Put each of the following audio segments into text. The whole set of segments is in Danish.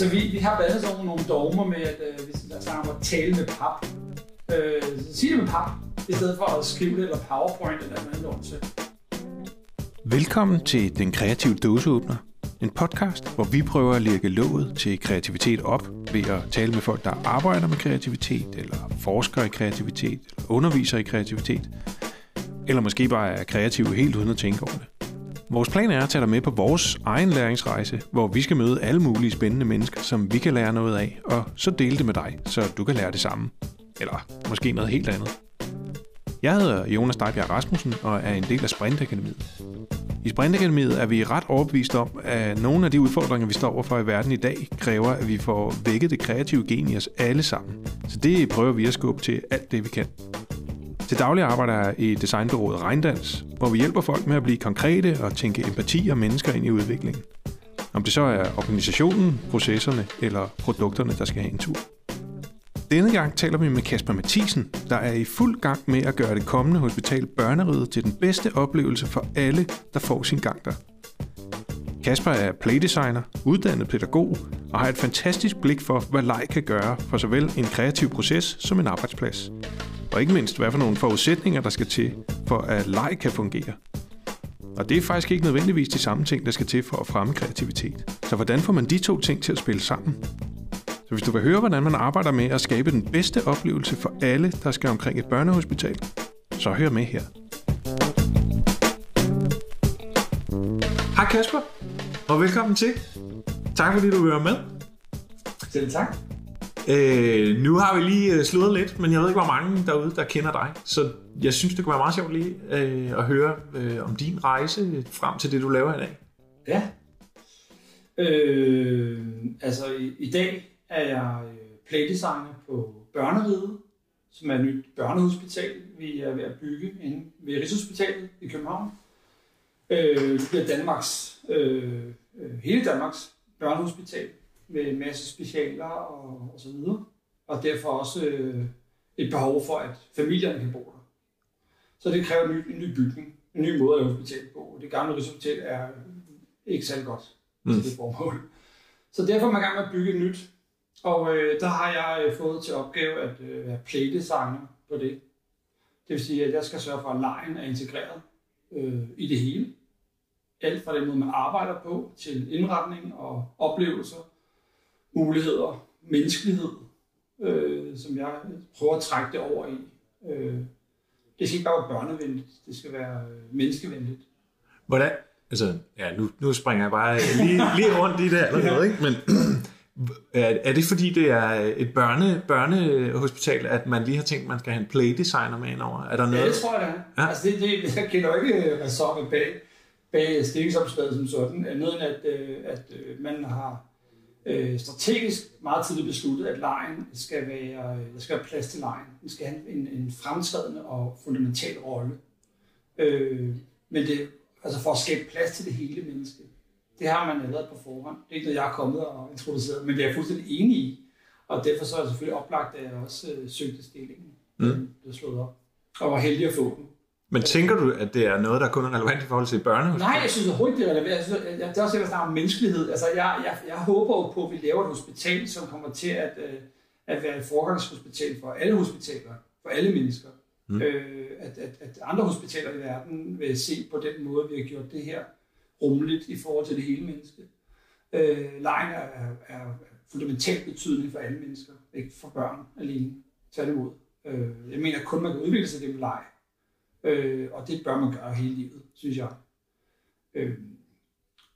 Så vi, vi har blandt andet nogle dogmer med, at øh, vi snakker om at tale med pap. Øh, sig det med pap, i stedet for at skrive det, eller PowerPoint, eller noget andet. Velkommen til Den Kreative Dåseåbner. En podcast, hvor vi prøver at lægge låget til kreativitet op ved at tale med folk, der arbejder med kreativitet, eller forsker i kreativitet, eller underviser i kreativitet, eller måske bare er kreative helt uden at tænke over det. Vores plan er at tage dig med på vores egen læringsrejse, hvor vi skal møde alle mulige spændende mennesker, som vi kan lære noget af, og så dele det med dig, så du kan lære det samme. Eller måske noget helt andet. Jeg hedder Jonas Dejbjerg Rasmussen og er en del af Sprintakademiet. I Sprintakademiet er vi ret overbevist om, at nogle af de udfordringer, vi står overfor i verden i dag, kræver, at vi får vækket det kreative gen i os alle sammen. Så det prøver vi at skubbe til alt det, vi kan. Til daglig arbejder jeg i designbyrået Regndans, hvor vi hjælper folk med at blive konkrete og tænke empati og mennesker ind i udviklingen. Om det så er organisationen, processerne eller produkterne, der skal have en tur. Denne gang taler vi med Kasper Mathisen, der er i fuld gang med at gøre det kommende hospital Børneride til den bedste oplevelse for alle, der får sin gang der. Kasper er playdesigner, uddannet pædagog og har et fantastisk blik for, hvad leg kan gøre for såvel en kreativ proces som en arbejdsplads. Og ikke mindst, hvad for nogle forudsætninger, der skal til, for at leg kan fungere. Og det er faktisk ikke nødvendigvis de samme ting, der skal til for at fremme kreativitet. Så hvordan får man de to ting til at spille sammen? Så hvis du vil høre, hvordan man arbejder med at skabe den bedste oplevelse for alle, der skal omkring et børnehospital, så hør med her. Hej Kasper, og velkommen til. Tak fordi du vil være med. Selv tak. Øh, nu har vi lige øh, slået lidt, men jeg ved ikke, hvor mange derude, der kender dig. Så jeg synes, det kunne være meget sjovt lige øh, at høre øh, om din rejse frem til det, du laver i dag. Ja. Øh, altså i, i dag er jeg øh, playdesigner på Børneride, som er et nyt børnehospital, vi er ved at bygge inde ved Rigshospitalet i København. Øh, det bliver Danmarks, øh, øh hele Danmarks børnehospital med en masse specialer og, og så videre. Og derfor også øh, et behov for, at familierne kan bo der. Så det kræver en ny, en ny bygning, en ny måde at lave hospital på. Det gamle Rigshospital er ikke særlig godt mm. til det formål. Så derfor er man gang med at bygge et nyt og øh, der har jeg øh, fået til opgave at øh, være playdesigner på det. Det vil sige, at jeg skal sørge for, at lejen er integreret øh, i det hele. Alt fra den måde, man arbejder på, til indretning og oplevelser, muligheder, menneskelighed, øh, som jeg prøver at trække det over i. Øh, det skal ikke bare være børnevenligt, det skal være øh, menneskevenligt. Hvordan? Altså, ja, nu, nu springer jeg bare lige, lige rundt i det allerede, ikke? Men er, er det fordi, det er et børne, børnehospital, at man lige har tænkt, man skal have en playdesigner med ind over? Er der noget? Ja, det tror jeg, det er. Ja. Altså, det, det, jeg kender jo ikke ræsonet bag, bag stillingsopslaget som sådan, andet end at, øh, at øh, man har øh, strategisk meget tidligt besluttet, at lejen skal være, der skal være plads til lejen. Den skal have en, en fremtrædende og fundamental rolle. Øh, men det, altså for at skabe plads til det hele menneske. Det har man allerede på forhånd. Det er ikke noget, jeg er kommet og introduceret, men det er jeg fuldstændig enig i. Og derfor så er det selvfølgelig oplagt, at jeg også øh, søgte stillingen. Mm. Blev slået op. Og var heldig at få den. Men tænker du, at det er noget, der kun er relevant i forhold til børnehospital? Nej, jeg synes overhovedet, det er relevant. Jeg synes, det er også at snakke om menneskelighed. Altså, jeg, jeg, jeg håber jo på, at vi laver et hospital, som kommer til at, øh, at være et forgangshospital for alle hospitaler, for alle mennesker. Mm. Øh, at, at, at andre hospitaler i verden vil se på den måde, vi har gjort det her rummeligt i forhold til det hele menneske. Øh, lejen er, er, er fundamentalt betydning for alle mennesker, ikke for børn alene. Tværtimod. Øh, jeg mener kun, man kan udvikle sig gennem leg. Øh, og det bør man gøre hele livet, synes jeg. Øh,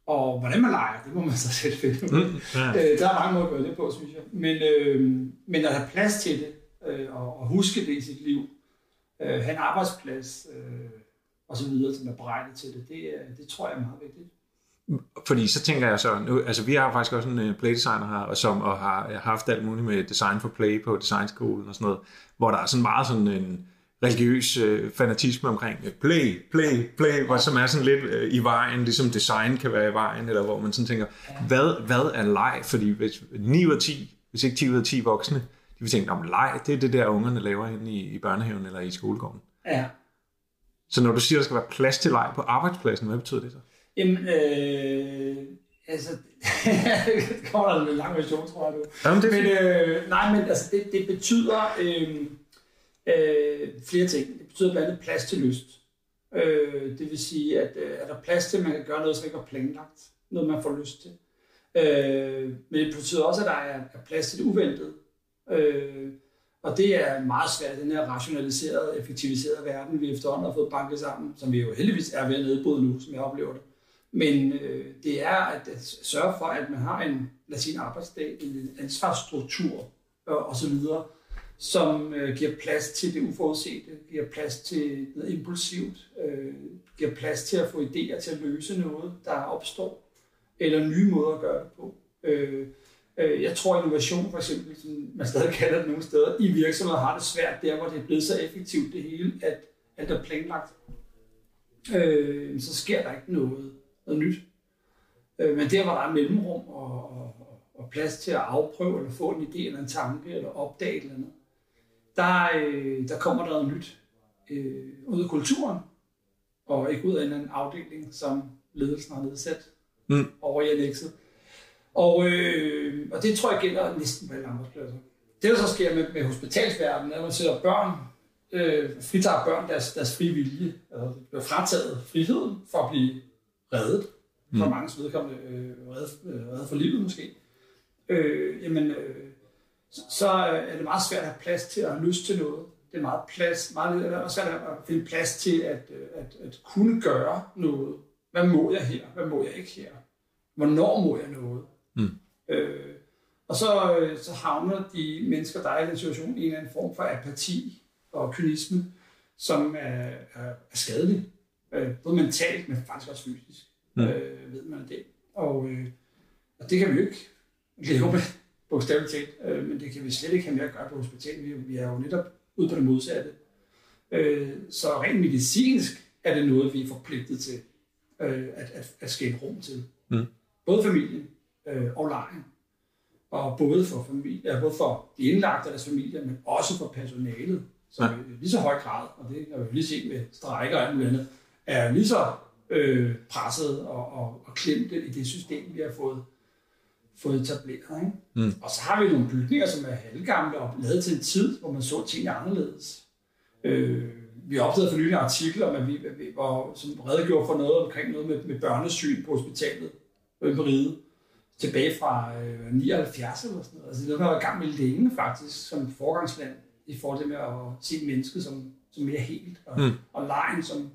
og hvordan man leger, det må man så selv finde mm, ja. øh, Der er mange måder at gøre det på, synes jeg. Men, øh, men at have plads til det, øh, og, og huske det i sit liv, øh, have en arbejdsplads, øh, og så videre, som er beregnet til det, det, det tror jeg er meget vigtigt. Fordi så tænker jeg så, nu, altså vi har faktisk også en uh, playdesigner her, og som og har haft alt muligt med design for play på designskolen og sådan noget, hvor der er sådan meget sådan en religiøs uh, fanatisme omkring uh, play, play, play, hvor som er sådan lidt uh, i vejen, ligesom design kan være i vejen, eller hvor man sådan tænker, hvad, hvad er leg? Fordi hvis 9 ud af 10, hvis ikke 10 ud af 10 voksne, de vil tænke, om leg, det er det der ungerne laver inde i, i børnehaven eller i skolegården. Ja. Så når du siger, at der skal være plads til leg på arbejdspladsen, hvad betyder det så? Jamen, øh, altså, det kommer der en lang version, tror jeg nu. Jamen, det er Men øh, nej, men altså, det, det betyder øh, øh, flere ting. Det betyder blandt andet plads til lyst. Øh, det vil sige, at øh, er der plads til, at man kan gøre noget, som ikke er planlagt. Noget, man får lyst til. Øh, men det betyder også, at der er, er plads til det uventede. Øh, og det er meget svært, den her rationaliserede, effektiviserede verden, vi efterhånden har fået banket sammen, som vi jo heldigvis er ved at nedbryde nu, som jeg oplever det. Men øh, det er at, at sørge for, at man har en, lad os sige, en arbejdsdag, en ansvarsstruktur og, og så videre, som øh, giver plads til det uforudsete, giver plads til noget impulsivt, øh, giver plads til at få idéer til at løse noget, der opstår, eller nye måder at gøre det på. Øh, øh, jeg tror, innovation for eksempel, som man stadig kalder det nogle steder, i virksomheder har det svært der, hvor det er blevet så effektivt det hele, at alt er planlagt. Øh, så sker der ikke noget, noget nyt. Øh, men der, hvor der er mellemrum og, og, og plads til at afprøve, eller få en idé, eller en tanke, eller opdage et eller andet, der, øh, der kommer der noget nyt øh, ud af kulturen, og ikke ud af en anden afdeling, som ledelsen har nedsat Mm. over i annexet. Og, øh, og det tror jeg gælder næsten på alle arbejdspladser. Det, der så sker med, med hospitalsverdenen, er, at man sætter børn, øh, fritager børn deres, deres frie vilje, altså bliver frataget friheden for at blive reddet, for Mm. mange vedkommende øh, reddet, øh, reddet for livet måske. Øh, jamen, øh, så, så er det meget svært at have plads til at have lyst til noget. Det er meget, plads, meget også svært at finde plads til at, øh, at, at kunne gøre noget. Hvad må jeg her? Hvad må jeg ikke her? Hvornår må jeg noget? Mm. Øh, og så, øh, så havner de mennesker, der er i den situation, i en eller anden form for apati og kynisme, som er, er, er skadelig. Øh, både mentalt, men faktisk også fysisk. Mm. Øh, ved man det. Og, øh, og det kan vi jo ikke leve med, bogstaveligt talt. Øh, men det kan vi slet ikke have med at gøre på hospitalet. Vi, vi er jo netop ude på det modsatte. Øh, så rent medicinsk er det noget, vi er forpligtet til øh, at, at, at skabe rum til. Mm. Både familien øh, og lejen. Og både for, familie, både for de indlagte og deres familier, men også for personalet, som Ja. i lige så høj grad, og det har vi lige set med strækker og alt muligt andet, er lige så øh, presset og, og, og klemte i det system, vi har fået, fået etableret. Ikke? Mm. Og så har vi nogle bygninger, som er halvgamle og lavet til en tid, hvor man så tingene anderledes. Øh, vi opdagede for nylig en artikel om, at vi, hvor, som redegjorde for noget omkring noget med, med børnesyn på hospitalet på Ride, tilbage fra øh, 79 eller sådan noget. Altså det været i gang med længe faktisk, som forgangsland, i forhold til med at se mennesket som, som mere helt, og, mm. og lejen som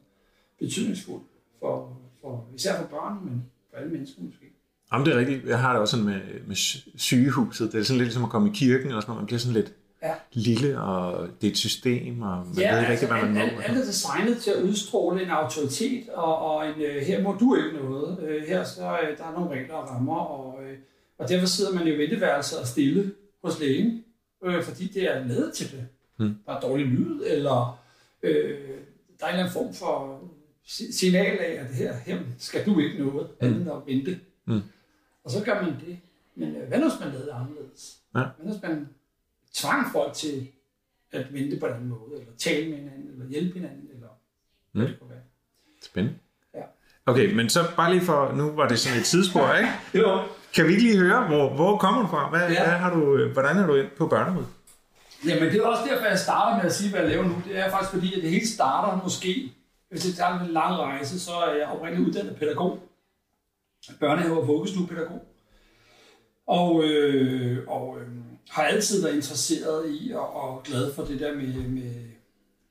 betydningsfuld, for, for, især for børn, men for alle mennesker måske. Jamen, det er rigtigt. Jeg har det også sådan med, med sy- sygehuset. Det er sådan lidt ligesom at komme i kirken, også når man bliver sådan lidt Ja. lille, og det er et system, og man Ja, ved ikke altså, rigtig, hvad man må. alt, alt er designet til at udstråle en autoritet, og, og en, øh, her må du ikke noget. Øh, her så øh, der er nogle regler og rammer, og, øh, og derfor sidder man jo i venteværelset og stille hos lægen, øh, fordi det er lavet til det. Mm. Der er dårlig lyd, eller øh, der er en eller anden form for si- signal af, at her, her skal du ikke noget andet end at vente. Mm. Og så gør man det. Men øh, hvad nu, hvis man lavede anderledes? Ja. Hvad nu, hvis man tvang folk til at vente på en anden måde, eller tale med hinanden, eller hjælpe hinanden, eller hvad Mm. det kunne være. Spændende. Ja. Okay, men så bare lige for, nu var det sådan et tidsspor, ikke? Jo. Kan vi ikke lige høre, hvor, hvor kommer du fra? Hvad, ja. Hvad har du, øh, hvordan er du ind på børnemødet? Jamen, det er også derfor, jeg starter med at sige, hvad jeg laver nu. Det er faktisk fordi, at det hele starter måske, hvis det tager en lang rejse, så er jeg oprindeligt uddannet pædagog. Børnehave- og vuggestuepædagog. Og, øh, og øh, har altid været interesseret i og, og glad for det der med, med,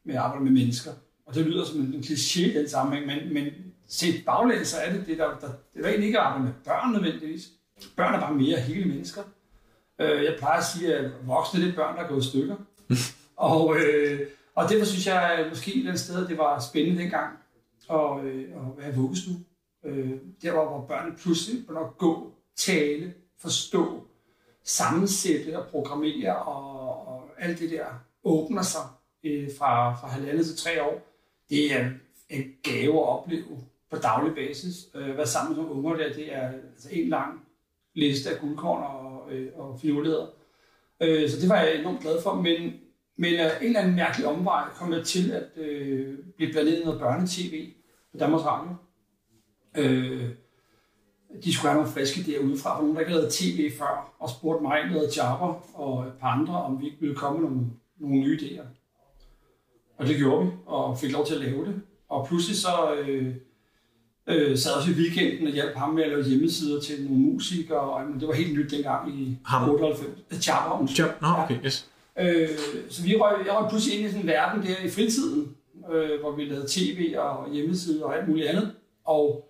med at arbejde med mennesker. Og det lyder som en, en kliché i den sammenhæng, men, men set baglæns, så er det det, der, der, det er egentlig ikke at arbejde med børn nødvendigvis. Børn er bare mere hele mennesker. Øh, jeg plejer at sige, at voksne det er børn, der er gået i stykker. og, øh, og derfor synes jeg måske et eller andet sted, det var spændende dengang at, øh, at være vuggestue. Øh, der var, hvor børnene pludselig begynder at gå, tale, forstå, sammensætte og programmere og, og alt det der åbner sig øh, fra, fra halvandet til tre år. Det er en gave at opleve på daglig basis. Øh, være sammen med unger der, det er altså en lang liste af guldkorn og, øh, og fioleter. Øh, så det var jeg enormt glad for, men, men af en eller anden mærkelig omvej kom jeg til at øh, blive blandet i noget børnetv på Danmarks Radio. Øh, de skulle have nogle friske idéer udefra, for nogen, der ikke havde tv før, og spurgte mig, noget Jabba og et par andre, om vi ikke ville komme med nogle, nogle nye idéer. Og det gjorde vi, og fik lov til at lave det. Og pludselig så øh, øh, sad også i weekenden og hjalp ham med at lave hjemmesider til nogle musikere, og jamen, det var helt nyt dengang i Ham? 98. Jabba, undskyld. Job. Nå, okay, yes. Øh, så vi røg, jeg røg pludselig ind i sådan en verden der i fritiden, øh, hvor vi lavede tv og hjemmesider og alt muligt andet. Og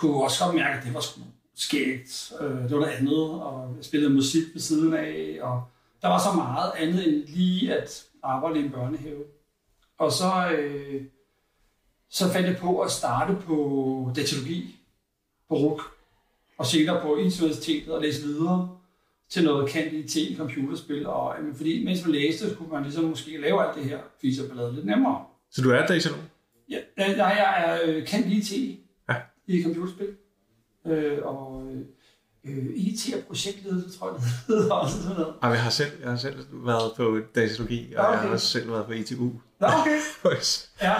kunne også godt mærke, at det var sgu skægt. Øh, det var noget andet, og jeg spillede musik ved siden af. Og der var så meget andet end lige at arbejde i en børnehave. Og så, øh, så fandt jeg på at starte på datalogi på RUK, og senere på Universitetet og læse videre til noget kendt IT i computerspil. Og, jamen, fordi mens man læste, så kunne man ligesom måske lave alt det her fis og ballade lidt nemmere. Så du er datalog? Ja, jeg jeg er øh, kendt IT. I computerspil. Øh, og øh, IT og projektleder, tror jeg, det hedder også sådan noget. Ej, jeg har selv, jeg har selv været på datalogi, og Okay. jeg har også selv været på ITU. Nå, okay. Ja,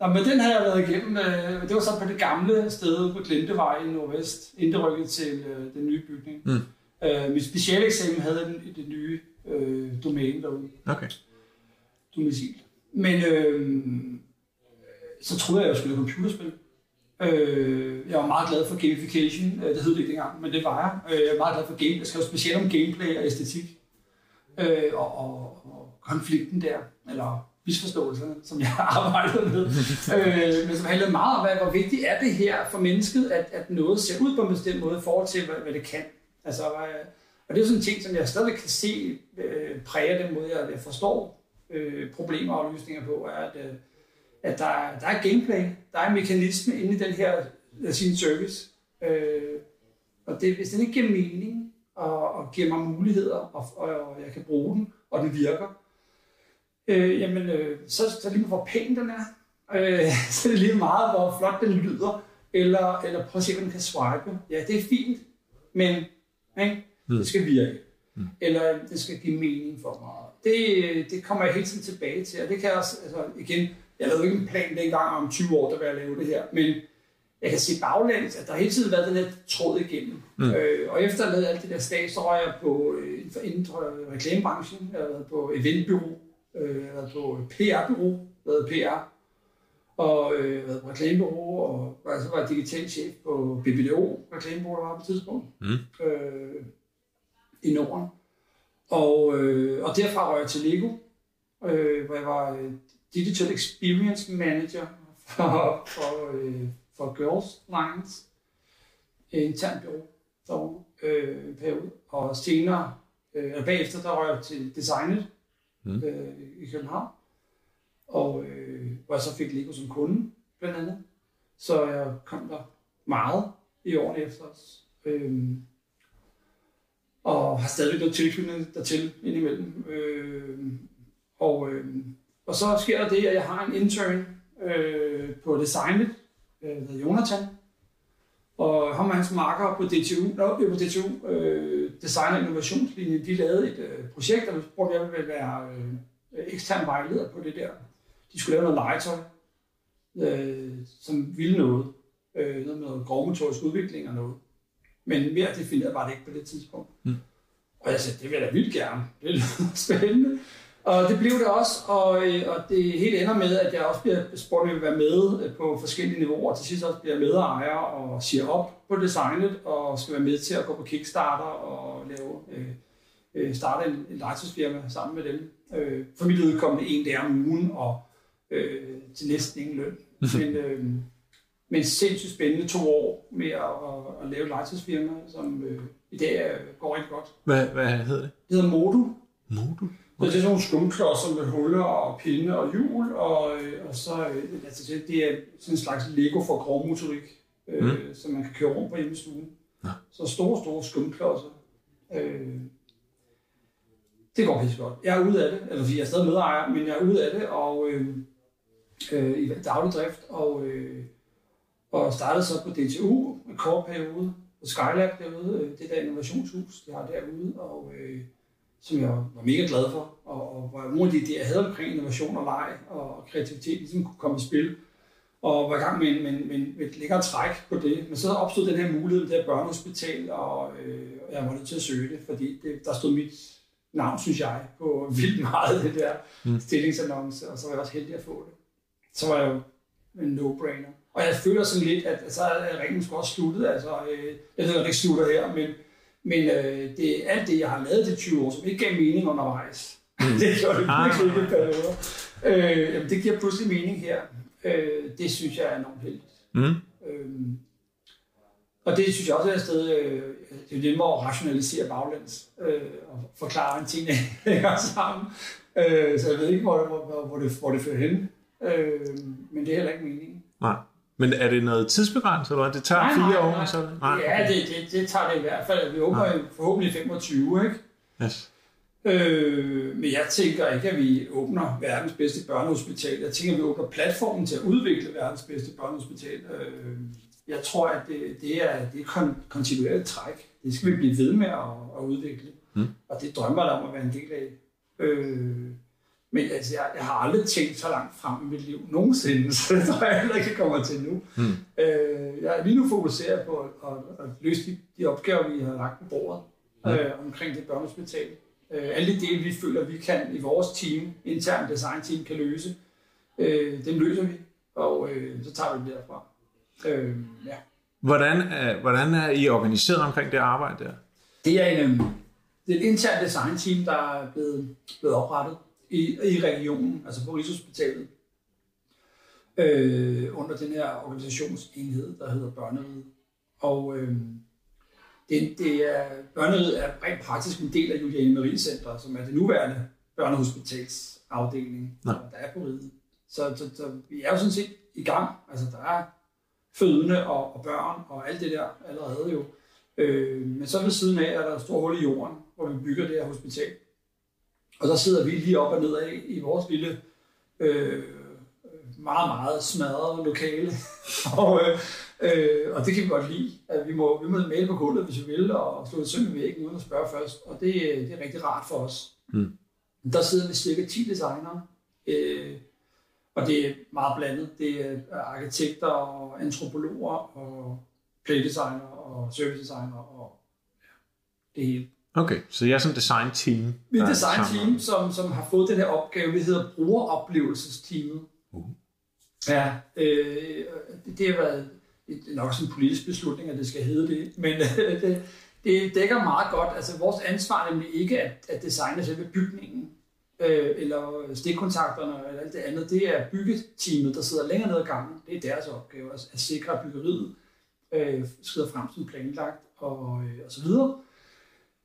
Nå, men den har jeg været igennem. Øh, det var så på det gamle sted på Glintevej i Nordvest, rykkede til øh, den nye bygning. Mm. Øh, mit specialeksamen havde den, det nye øh, domæne derude, Okay. domicil. Men øh, så troede jeg, at jeg skulle lave computerspil. Øh, jeg var meget glad for gamification. Øh, det hed det ikke dengang, men det var jeg. Øh, jeg var meget glad for game. Jeg skrev specielt om gameplay og æstetik. Øh, og, og, og konflikten der, eller misforståelserne, som jeg har arbejdet med. øh, men som handlede meget om, hvad, hvor vigtigt er det her for mennesket, at, at noget ser ud på en bestemt måde i forhold til, hvad, hvad det kan. Altså, hvad, og det er sådan en ting, som jeg stadig kan se øh, præger den måde, jeg, jeg forstår øh, problemer og løsninger på, er, at, øh, at der, er- der er gameplay, der er en mekanisme inde i den her lad os sige, service. Øh, og det, hvis den ikke giver mening, og, og giver mig muligheder, og, og, og jeg kan bruge den, og den virker, øh, jamen, øh, så, så lige hvor pæn den er. Øh, så er det lige meget, hvor flot den lyder, eller, eller prøv at se, hvad den kan swipe. Ja, det er fint, men ikke? det skal virke. Mm. Eller det skal give mening for mig. Det, det kommer jeg hele tiden tilbage til, og det kan jeg også, altså igen, jeg lavede ikke en plan dengang om 20 år, der vil jeg lave det her, men jeg kan se baglæns, at der hele tiden har været den her tråd igennem. Mm. Øh, og efter at have lavet alt det der stat, så røg jeg på øh, inden for, inden for reklamebranchen. Jeg har været på eventbyrå, øh, jeg har været på PR-byrå, lavet PR, og øh, været på reklamebureau, og så var jeg digital chef på BBDO, reklamebureau, der var på et tidspunkt, Mm. øh, i Norden. Og, øh, og derfra røg jeg til Lego, øh, hvor jeg var øh, Digital Experience Manager for, for, øh, for Girls Lines, intern bureau derovre, øh, periode. Og senere, øh, og bagefter, der røg jeg til Designet Mm. øh, i København, og øh, hvor jeg så fik Lego som kunde, blandt andet. Så jeg kom der meget i årene efter os. Øhm, og har stadig noget tilknytning dertil indimellem. Øhm, og, øhm, og så sker der det, at jeg har en intern øh, på Designet, øh, der hedder Jonathan, og ham og hans marker på DTU, no, på DTU øh, Design og Innovationslinje, de lavede et øh, projekt, der spurgte jeg ville være øh, ekstern vejleder på det der. De skulle lave noget legetøj, øh, som ville noget. Øh, noget med noget grovmotorisk udvikling og noget. Men mere defineret var det ikke på det tidspunkt. Mm. Og jeg sagde, det vil jeg da vildt gerne. Det lyder spændende. Og det blev det også, og, øh, og det hele ender med, at jeg også bliver spurgt, om jeg vil være med øh, på forskellige niveauer. Til sidst også bliver medejer og siger op på designet, og skal være med til at gå på Kickstarter og lave, øh, øh, starte en, en legetøjsfirma sammen med dem. Øh, for mit udkommende en dag om ugen, og øh, til næsten ingen løn. Men, øh, men sindssygt spændende to år med at, at, at lave et legetøjsfirma, som øh, i dag går rigtig godt. Hvad, hvad hedder det? Det hedder Modu. Modul? Så det er sådan nogle skumklodser med huller og pinde og hjul, og, øh, og så øh, altså, det- det er sådan en slags Lego for grovmotorik, øh, mm. som man kan køre rundt på hjemmestuen. Nå. Så store, store skumklodser. Øh, det går pisse godt. Jeg er ude af det, eller fordi jeg er stadig medejer, men jeg er ude af det, og øh, øh, i daglig drift, og, øh, og startede så på DTU en kort periode, på Skylab derude, øh, det der innovationshus, de har derude, og øh, som jeg var mega glad for, og, og hvor nogle af de idéer, jeg havde omkring innovation og leg og kreativitet, ligesom kunne komme i spil. og var i gang med, en, med, med, med et lækkere træk på det. Men så opstod den her mulighed, det her børnehospital, og øh, jeg var nødt til at søge det, fordi det, der stod mit navn, synes jeg, på vildt meget det der mm. stillingsannonce, og så var jeg også heldig at få det. Så var jeg jo en no-brainer. Og jeg føler sådan lidt, at så er ringen også sluttet. Altså, øh, jeg ved, at det ikke slutter her, men, men øh, det er alt det, jeg har lavet til 20 år, som ikke gav mening undervejs. Mm. det gjorde det ah. ikke perioder. Øh, jamen, det giver pludselig mening her. Øh, det synes jeg er enormt heldigt. Mm. Øh, og det synes jeg også er et sted, øh, det er nemmere at rationalisere baglæns øh, og forklare en ting hænger sammen. Øh, så jeg ved ikke, hvor det, hvor, hvor det, hvor det fører hen. Øh, men det er heller ikke meningen. Nej. Men er det noget tidsbegrænset, eller det tager nej, fire nej, år? Nej. Så? nej ja, det, det, det tager det i hvert fald. Vi håber forhåbentlig 25, ikke? Yes. Øh, men jeg tænker ikke, at vi åbner verdens bedste børnehospital. Jeg tænker, at vi åbner platformen til at udvikle verdens bedste børnehospital. Øh, jeg tror, at det, det er, det er kontinuerligt træk. Det skal vi blive ved med at, at udvikle. Mm. Og det drømmer der om at være en del af. Øh, men altså, jeg, jeg har aldrig tænkt så langt frem i mit liv nogensinde, så det tror jeg heller ikke, jeg kommer til nu. Mm. Øh, jeg er lige nu fokuseret på at, at, at løse de, de opgaver, vi har lagt på bordet mm. øh, omkring det børnehospital. Øh, alle de dele, vi føler, vi kan i vores team, intern design team, kan løse, øh, dem løser vi, og øh, så tager vi det derfra. Øh, ja. Hvordan, er, hvordan er I organiseret omkring det arbejde der? Det er, en, det er et internt design team, der er blevet, blevet oprettet i, i regionen, altså på Rigshospitalet, øh, under den her organisationsenhed, der hedder Børneriget. Og øh, det, det er, Børneriget er rent praktisk en del af Juliane Marie Center, som er det nuværende børnehospitalsafdeling, ja. der er på riget. Så, så, så vi er jo sådan set i gang. Altså, der er fødende og, og børn og alt det der allerede jo. Øh, men så ved siden af er der et stort hul i jorden, hvor vi bygger det her hospital. Og så sidder vi lige op og ned af i vores lille, øh, meget, meget smadrede lokale. og, øh, øh, og det kan vi godt lide. At vi, må, vi må male på gulvet, hvis vi vil, og slå et søm i væggen uden at spørge først. Og det, det er rigtig rart for os. Mm. Der sidder vi cirka 10 designere. Øh, og det er meget blandet. Det er arkitekter og antropologer og playdesigner og servicedesigner og ja, det hele. Okay, så jeg er sådan design team. Vi er design team, som, som har fået den her opgave, vi hedder brugeroplevelsesteamet. Uh. Ja, øh, det, det har været et, nok sådan en politisk beslutning, at det skal hedde det, men det, det dækker meget godt. Altså vores ansvar er nemlig ikke at, at designe selve bygningen, øh, eller stikkontakterne eller alt det andet. Det er byggeteamet, der sidder længere ned ad gangen. Det er deres opgave at, at sikre, at byggeriet øh, skrider frem som planlagt og, øh, og så videre.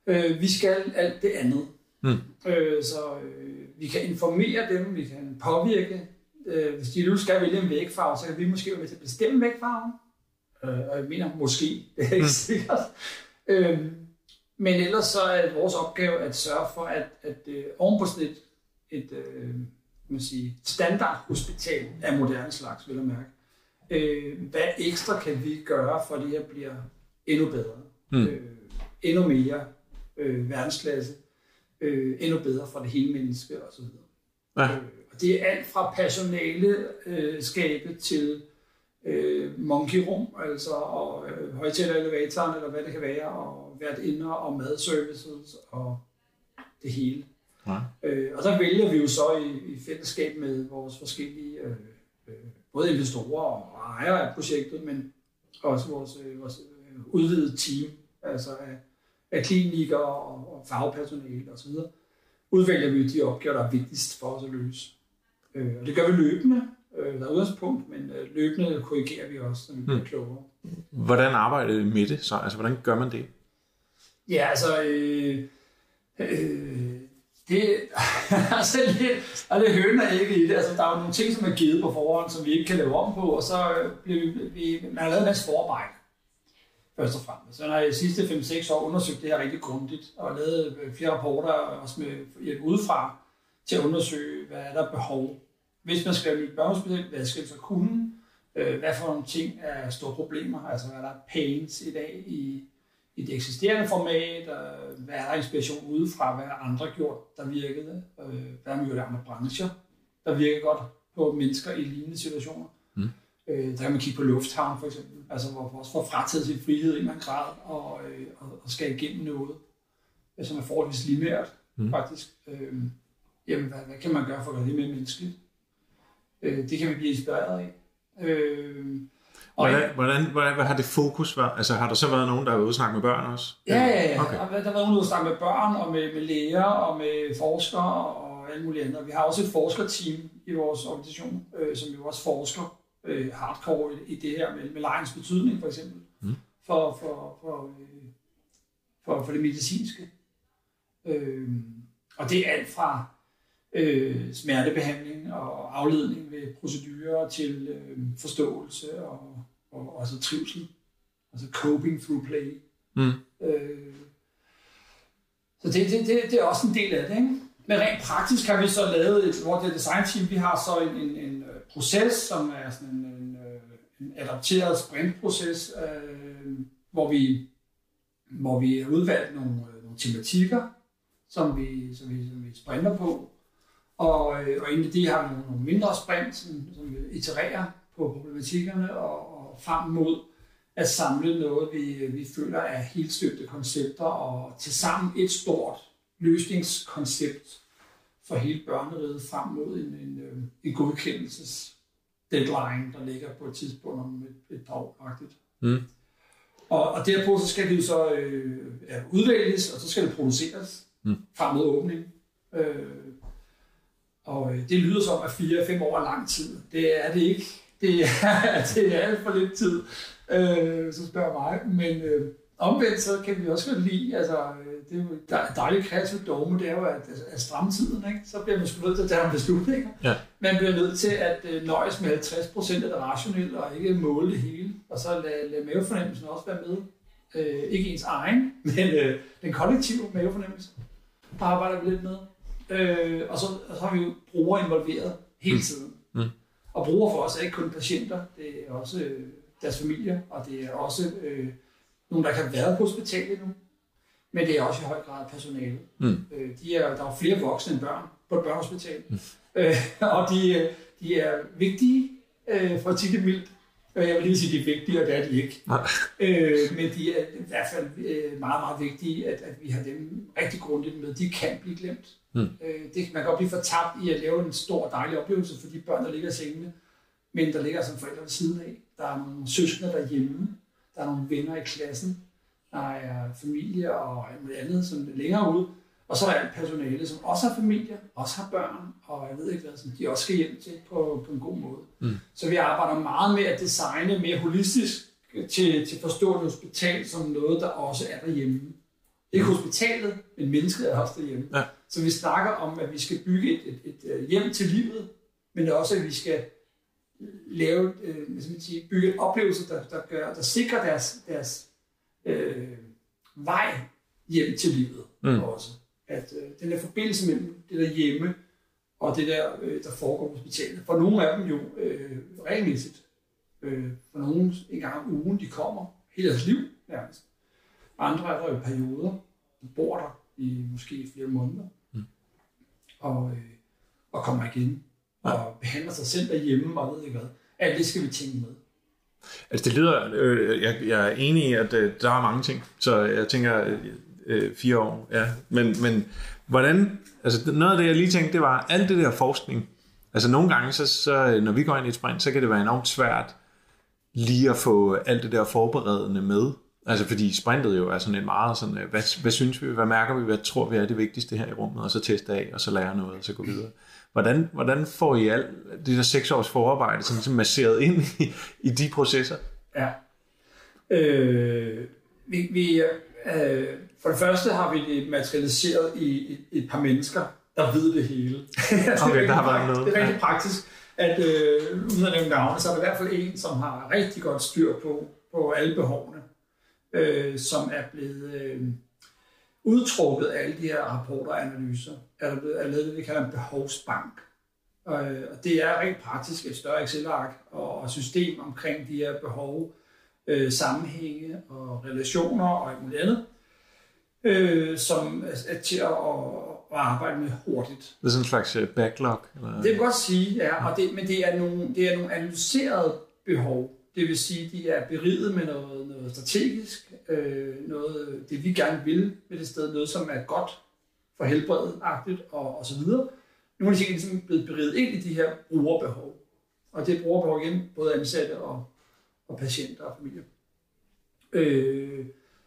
Øh, vi skal alt det andet. Mm. Øh, så øh, vi kan informere dem, vi kan påvirke. Øh, hvis de nu skal vælge en vægfarve, så kan vi måske være med til at bestemme vægfarven. Øh, og jeg mener måske, det er ikke mm. sikkert. Øh, men ellers så er vores opgave at sørge for, at, at øh, oven på sådan et, et øh, man sige, standardhospital af moderne slags, vil jeg mærke, øh, hvad ekstra kan vi gøre, for at det her bliver endnu bedre? Mm. Øh, endnu mere øh, verdensklasse, øh, endnu bedre for det hele menneske osv. Ja. Øh, og det er alt fra personale øh, til øh, monkey room, altså og øh, højtaler elevatoren, eller hvad det kan være, og hvert inder og madservices og det hele. Ja. Øh, og der vælger vi jo så i, i fællesskab med vores forskellige, øh, øh, både investorer og ejere af projektet, men også vores, øh, vores øh, udvidede team, altså af af klinikere og, og fagpersonale osv., udvælger vi de opgaver, der er vigtigst for os at løse. Øh, og det gør vi løbende. Øh, der er udgangspunkt, men øh, løbende korrigerer vi også, når vi bliver hmm. klogere. Hvordan arbejder I med det så? Altså, hvordan gør man det? Ja, altså... Øh, øh, det er altså lidt, og det høner ikke i det. Altså, der er jo nogle ting, som er givet på forhånd, som vi ikke kan lave om på, og så bliver vi, vi man har lavet en masse forarbejde først og fremmest. Så har jeg de sidste 5-6 år undersøgt det her rigtig grundigt, og lavet øh, flere rapporter, også med hjælp udefra, til at undersøge, hvad er der behov. Hvis man skal blive børnehospital, hvad skal det så kunne? Øh, hvad for nogle ting er store problemer? Altså, hvad er der pains i dag i, i det eksisterende format? Hvad er der inspiration udefra? Hvad har andre gjort, der virkede? Øh, hvad har man gjort i andre brancher, der virker godt på mennesker i lignende situationer? Mm. Øh, der kan man kigge på lufthavn for eksempel, altså hvor man også får frataget sin frihed i en grad og, øh, og, og skal igennem noget, som er forholdsvis lineært mm. faktisk. Øh, jamen, hvad, hvad kan man gøre for at gøre det mere menneskeligt? Øh, det kan man blive inspireret af. Øh, og hvordan, hvordan, hvordan, hvad har det fokus været? Altså har der så været nogen, der har været ude og snakke med børn også? Ja, ja, ja. Okay. Der, har været nogen, der har snakke med børn og med, med læger og med forskere og alt muligt andet. Vi har også et forskerteam i vores organisation, øh, som jo også forsker øh, hardcore i, i det her med, med lejens betydning for eksempel, mm. for, for, for, øh, for, for det medicinske. Øh, og det er alt fra øh, smertebehandling og afledning ved procedurer til øh, forståelse og, og også trivsel. Altså coping through play. Mm. Øh, så det, det, det, det er også en del af det. Ikke? Men rent praktisk har vi så lavet et, hvor det design team, vi har så en, en, en proces, som er sådan en, en, øh, en adapteret sprintproces, øh, hvor vi hvor vi har udvalgt nogle, øh, nogle tematikker, som vi, som vi, som vi sprinter på. Og, øh, og inden det har vi nogle, nogle mindre sprint, som, som vi itererer på problematikkerne og, og frem mod at samle noget, vi, vi føler er helt støbte koncepter, og til sammen et stort løsningskoncept for hele børneriget frem mod en, en, øh, en godkendelses deadline, der ligger på et tidspunkt om et, et par år. Mm. Og, og derpå så skal det jo så øh, ja, udvælges, og så skal det produceres mm. frem mod åbning. Øh, og øh, det lyder som, at 4-5 år er lang tid. Det er det ikke. Det er, det er alt for lidt tid, øh, så spørger mig. Men øh, omvendt så kan vi også godt lide, altså øh, det er jo dejligt kreativt dogme, det er jo at, at stramme tiden, ikke? så bliver man sgu nødt til at tage nogle beslutninger. Ja. Man bliver nødt til at øh, nøjes med 50% af det rationelle, og ikke måle det hele, og så lade, lade mavefornemmelsen også være med. Øh, ikke ens egen, men øh, den kollektive mavefornemmelse, der arbejder vi lidt med. Øh, og, så, og så har vi jo brugere involveret hele mm. tiden. Mm. Mm. Og brugere for os er ikke kun patienter, det er også øh, deres familier, og det er også øh, nogen, der kan have været på hospitalet nu, men det er også i høj grad personale. Mm. Øh, de er, der er flere voksne end børn på et børnehospital, mm. øh, og de, de er vigtige, øh, for at sige det mildt. Jeg vil lige sige, at de er vigtige, og det er de ikke. øh, men de er i hvert fald øh, meget, meget vigtige, at, at vi har dem rigtig grundigt med. De kan blive glemt. Mm. Øh, det, man kan godt blive fortabt i at lave en stor, dejlig oplevelse for de børn, der ligger i sengene, men der ligger som forældre ved siden af. Der er nogle søskende derhjemme, der er nogle venner i klassen, der er familie og alt andet som er længere ude. Og så er der alt personale, som også har familie, også har børn, og jeg ved ikke hvad, som de også skal hjem til på, på en god måde. Mm. Så vi arbejder meget med at designe mere holistisk til, til forstående hospital som noget, der også er derhjemme. Ikke mm. hospitalet, men mennesket er også derhjemme. Ja. Så vi snakker om, at vi skal bygge et, et, et, et hjem til livet, men også at vi skal lave, øh, hvad skal man sige, bygge en oplevelse, der, der, gør, der sikrer deres, deres øh, vej hjem til livet mm. også. At øh, den der forbindelse mellem det der hjemme og det der, øh, der foregår på hospitalet. For nogle af dem jo øh, regelmæssigt. Øh, for nogle en gang om ugen, de kommer hele deres liv nærmest. Andre er der i perioder, de bor der i måske flere måneder. Mm. Og, øh, og kommer igen og behandler sig selv derhjemme og ved ikke hvad. Alt det skal vi tænke med. Altså det lyder, øh, jeg, jeg er enig i, at øh, der er mange ting, så jeg tænker øh, øh fire år, ja. Men, men hvordan, altså noget af det, jeg lige tænkte, det var alt det der forskning. Altså nogle gange, så, så øh, når vi går ind i et sprint, så kan det være enormt svært lige at få alt det der forberedende med. Altså fordi sprintet jo er sådan et meget sådan, øh, hvad, hvad synes vi, hvad mærker vi, hvad tror vi er det vigtigste her i rummet, og så teste af, og så lære noget, og så gå videre. Hvordan, hvordan får I alt det der seks års forarbejde sådan, sådan masseret ind i, i de processer? Ja. Øh, vi, vi, øh, for det første har vi det materialiseret i, i et par mennesker, der ved det hele. okay, det, der har været noget. Det er rigtig ja. praktisk, at øh, uden at nævne navne, så er der i hvert fald en, som har rigtig godt styr på, på alle behovene, øh, som er blevet... Øh, udtrukket af alle de her rapporter og analyser, er der blevet, er lavet det, vi kalder en behovsbank. Og, og det er rent praktisk et større Excel-ark og, og system omkring de her behov, øh, sammenhænge og relationer og alt muligt andet, øh, som er til at, at arbejde med hurtigt. Det er sådan en slags øh, backlog? Eller? Det kan godt sige, ja. Og det, men det er, nogle, det er nogle analyserede behov. Det vil sige, at de er beriget med noget, noget strategisk, øh, noget, det vi gerne vil med det sted, noget som er godt for helbredet og, og så videre. Nogle af de ting er ligesom blevet beriget ind i de her brugerbehov. Og det er brugerbehov igen, både ansatte og, og patienter og familier. Øh,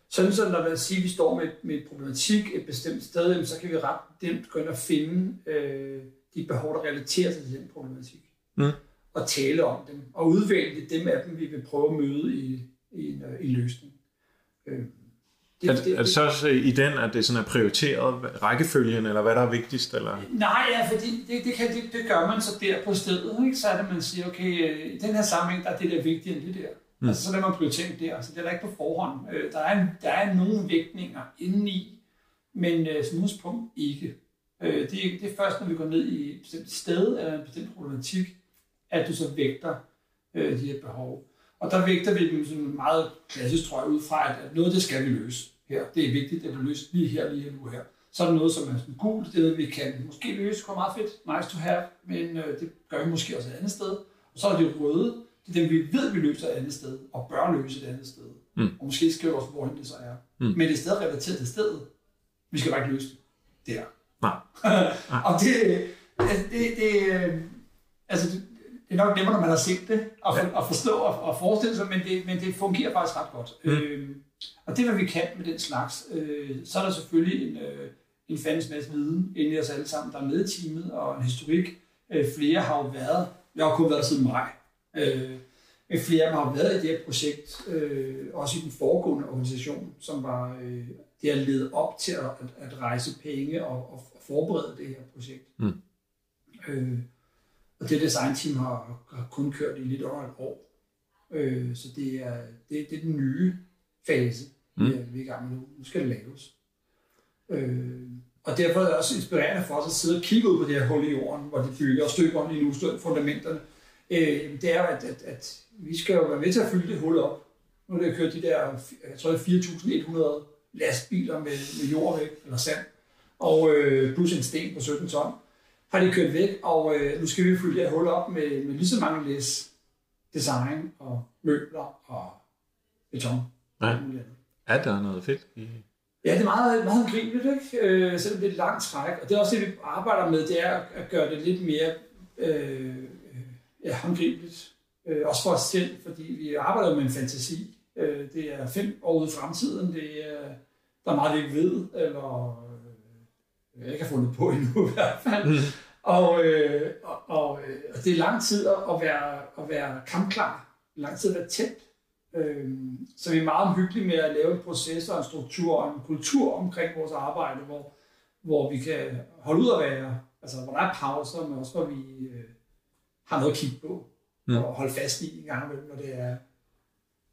sådan så når man siger, at vi står med, med et problematik et bestemt sted, så kan vi ret nemt gå ind og finde øh, de behov, der relaterer sig til den problematik. Mm. Og tale om dem. Og udvælge dem af dem, vi vil prøve at møde i, i, en, i en løsning. Øh, det, er, det, er det så også i den, at det sådan er prioriteret rækkefølgen, eller hvad der er vigtigst? Eller? Nej, ja, fordi det, det, kan, det, det gør man så der på stedet. Ikke? Så er det, man siger, okay, øh, i den her sammenhæng, der er det der vigtigere end det der. Mm. Altså, så lader man prioritering der. Altså, det er der ikke på forhånd. Øh, der, er, der er nogle vægtninger indeni, men øh, som udgangspunkt ikke. Øh, det, det er først, når vi går ned i et bestemt sted eller en bestemt problematik, at du så vægter øh, de her behov. Og der vægter vi dem sådan meget klassisk, tror jeg, ud fra, at noget det skal vi løse her. Det er vigtigt, at vi løser lige her, lige nu her. Så er der noget, som er sådan gult, det er noget, vi kan måske løse, kommer meget fedt, nice to have, men øh, det gør vi måske også et andet sted. Og så er det røde, det er dem, vi ved, vi løser et andet sted, og bør løse et andet sted. Mm. Og måske skriver også, hvor det så er. Mm. Men det er stadig relateret til stedet. Vi skal bare ikke løse det. Der. Nej. og det, altså, det, det, altså, det, det er nok nemmere, når man har set det, at, for, at forstå og, og forestille sig, men det, men det fungerer faktisk ret godt. Mm. Øh, og det, hvad vi kan med den slags, øh, så er der selvfølgelig en, øh, en fandens masse viden inde i os alle sammen, der er med i teamet, og en historik. Øh, flere har jo været, jeg har kun været siden maj, øh, men flere af dem har været i det her projekt, øh, også i den foregående organisation, som var øh, det at lede op til at, at, at rejse penge og, og forberede det her projekt. Mm. Øh, og det designteam har, har kun kørt i lidt over et år. Øh, så det er, det, det er den nye fase, mm. vi, er, vi er i gang med nu. Nu skal det laves. Øh, og derfor er det også inspirerende for os at sidde og kigge ud på det her hul i jorden, hvor de bygger og støber lige nu, fundamenterne. Øh, det er at, at, at vi skal jo være med til at fylde det hul op. Nu er det kørt de der, jeg tror 4.100 lastbiler med, med jord væk, eller sand, og øh, plus en sten på 17 ton, har de kørt væk, og øh, nu skal vi fylde det her hul op med, med lige så mange læs design og møbler og beton. Ja. Er der noget fedt i Ja, det er meget, meget gribeligt, ikke? Øh, selvom det er et langt træk. Og det er også det, vi arbejder med, det er at gøre det lidt mere øh, ja, håndgribeligt. Øh, også for os selv, fordi vi arbejder med en fantasi. Øh, det er fem år ude i fremtiden. Det er, der er meget, vi ikke ved, eller jeg ikke har fundet på endnu i hvert fald. Mm. Og, øh, og, og, øh, og det er lang tid at være, at være kampklar. Lang tid at være tæt Øhm, så vi er meget omhyggelige med at lave en proces og en struktur og en kultur omkring vores arbejde, hvor, hvor vi kan holde ud at være, altså hvor der er pauser, men også hvor vi øh, har noget at kigge på mm. og holde fast i en gang imellem, når det er,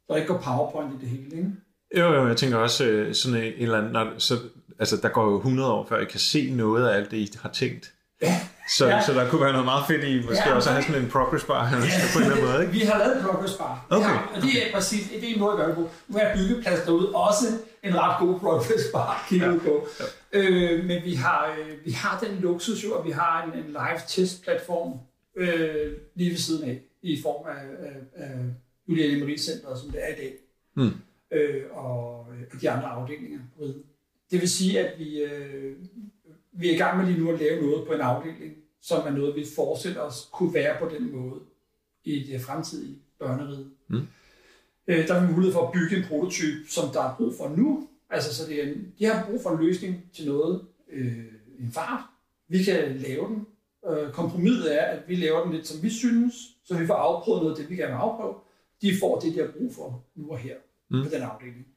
der ikke går powerpoint i det hele, ikke? Jo, jo, jeg tænker også øh, sådan en eller anden, når, så, altså der går jo 100 år, før jeg kan se noget af alt det, I har tænkt. Ja. Så, ja. så der kunne være noget meget fedt i, måske ja, også at have sådan en progress bar ja. på en eller anden måde, ikke? Vi har lavet en progress bar. Okay. Ja, og det er præcis, det er en måde at gøre det på. Nu er byggeplads derude også en ret god progress bar, kigge ja. på. Ja. Øh, men vi har, øh, vi har den luksus jo, at vi har en, en live test platform øh, lige ved siden af, i form af, af, af Julia Emery Center, som det er i dag. Mm. Øh, og, og de andre afdelinger. Det vil sige, at vi, øh, vi er i gang med lige nu at lave noget på en afdeling, som er noget, vi forestiller os kunne være på den måde i det fremtidige børneride. Mm. Øh, der er vi mulighed for at bygge en prototype, som der er brug for nu. Altså, så det er en, de har brug for en løsning til noget, øh, en fart. Vi kan lave den. Øh, kompromiset er, at vi laver den lidt, som vi synes, så vi får afprøvet noget af det, vi gerne vil afprøve. De får det, de har brug for nu og her mm. på den afdeling.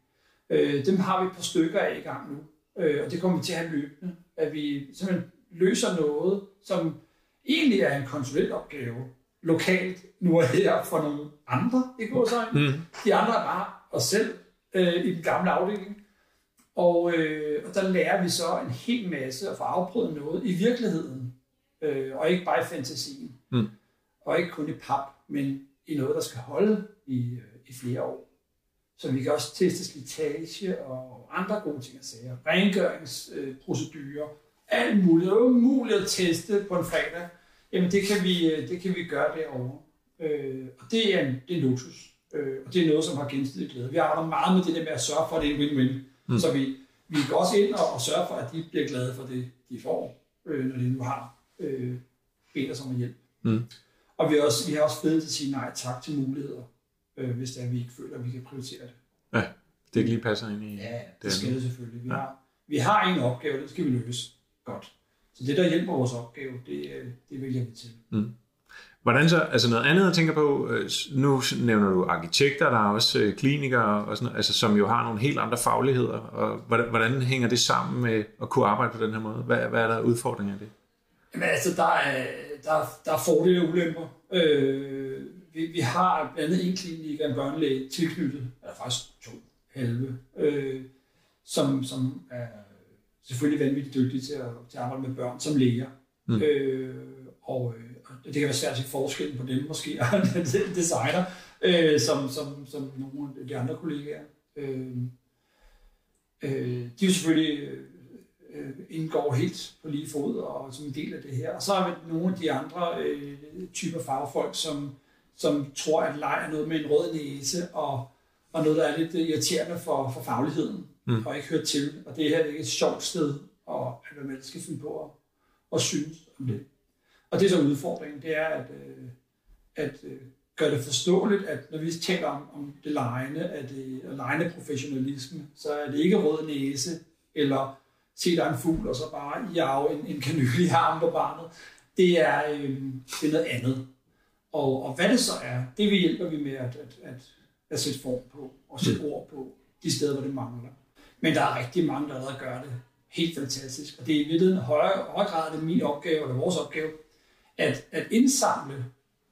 Øh, dem har vi et par stykker af i gang nu, øh, og det kommer vi til at have løbende at vi simpelthen løser noget, som egentlig er en konsulentopgave lokalt nu og her for nogle andre i gåsøjne. Mm. De andre er bare os selv øh, i den gamle afdeling. Og, øh, og der lærer vi så en hel masse at få afprøvet noget i virkeligheden, øh, og ikke bare i fantasien. Mm. Og ikke kun i pap, men i noget, der skal holde i, øh, i flere år. Så vi kan også teste slitage og andre gode ting at sige. Rengøringsprocedurer, alt muligt. Det er umuligt at teste på en fredag. Jamen det kan vi, det kan vi gøre derovre. Øh, og det er, en, det er en luksus. Øh, og det er noget, som har gensidig glæde. Vi arbejder meget med det der med at sørge for, at det er en win-win. Mm. Så vi, vi går også ind og, og sørger for, at de bliver glade for det, de får, øh, når de nu har øh, bedt os om at hjælpe. Mm. Og vi, også, vi har også fedt til at sige nej tak til muligheder, øh, hvis det er, vi ikke føler, at vi kan prioritere det. Ja, det ikke lige passer ind i Ja, det, det skal det selvfølgelig. Vi, ja. har, vi har en opgave, det skal vi løse godt. Så det, der hjælper vores opgave, det, øh, det vælger vi til. Mm. Hvordan så, altså noget andet jeg tænker på, øh, nu nævner du arkitekter, der er også øh, klinikere, og sådan noget, altså, som jo har nogle helt andre fagligheder, og hvordan, hvordan hænger det sammen med at kunne arbejde på den her måde? Hvad, hvad er der udfordringer af det? Jamen altså, der er, der, der er fordele og ulemper. Øh, vi, vi har blandt andet en klinik og en børnelæge tilknyttet, eller faktisk to halve, øh, som, som er selvfølgelig vanvittigt dygtige til at, til at arbejde med børn som læger. Mm. Øh, og, øh, det kan være svært at se forskellen på dem måske, og designer, øh, som, som, som nogle af de andre kollegaer. Øh, øh, de er jo selvfølgelig øh, indgår helt på lige fod og som en del af det her. Og så er vi nogle af de andre øh, typer fagfolk, som, som tror, at leg er noget med en rød næse, og, og noget, der er lidt irriterende for, for fagligheden, mm. og ikke hører til. Og det her er ikke et sjovt sted, og at man skal finde på at, at synes om det. Og det er så udfordringen, det er at, øh, at øh, gøre det forståeligt, at når vi taler om, om det lejende, at det er lejende professionalisme, så er det ikke rød næse, eller se der en fugl, og så bare jage en, en kanyle i armen på barnet. Det er, øh, det er noget andet. Og, og hvad det så er, det vi hjælper vi med at, at, at, at sætte form på, og sætte mm. ord på, de steder, hvor det mangler. Men der er rigtig mange, der allerede gør det helt fantastisk. Og det er i virkeligheden højere, højere grad det min opgave, eller vores opgave, at, at indsamle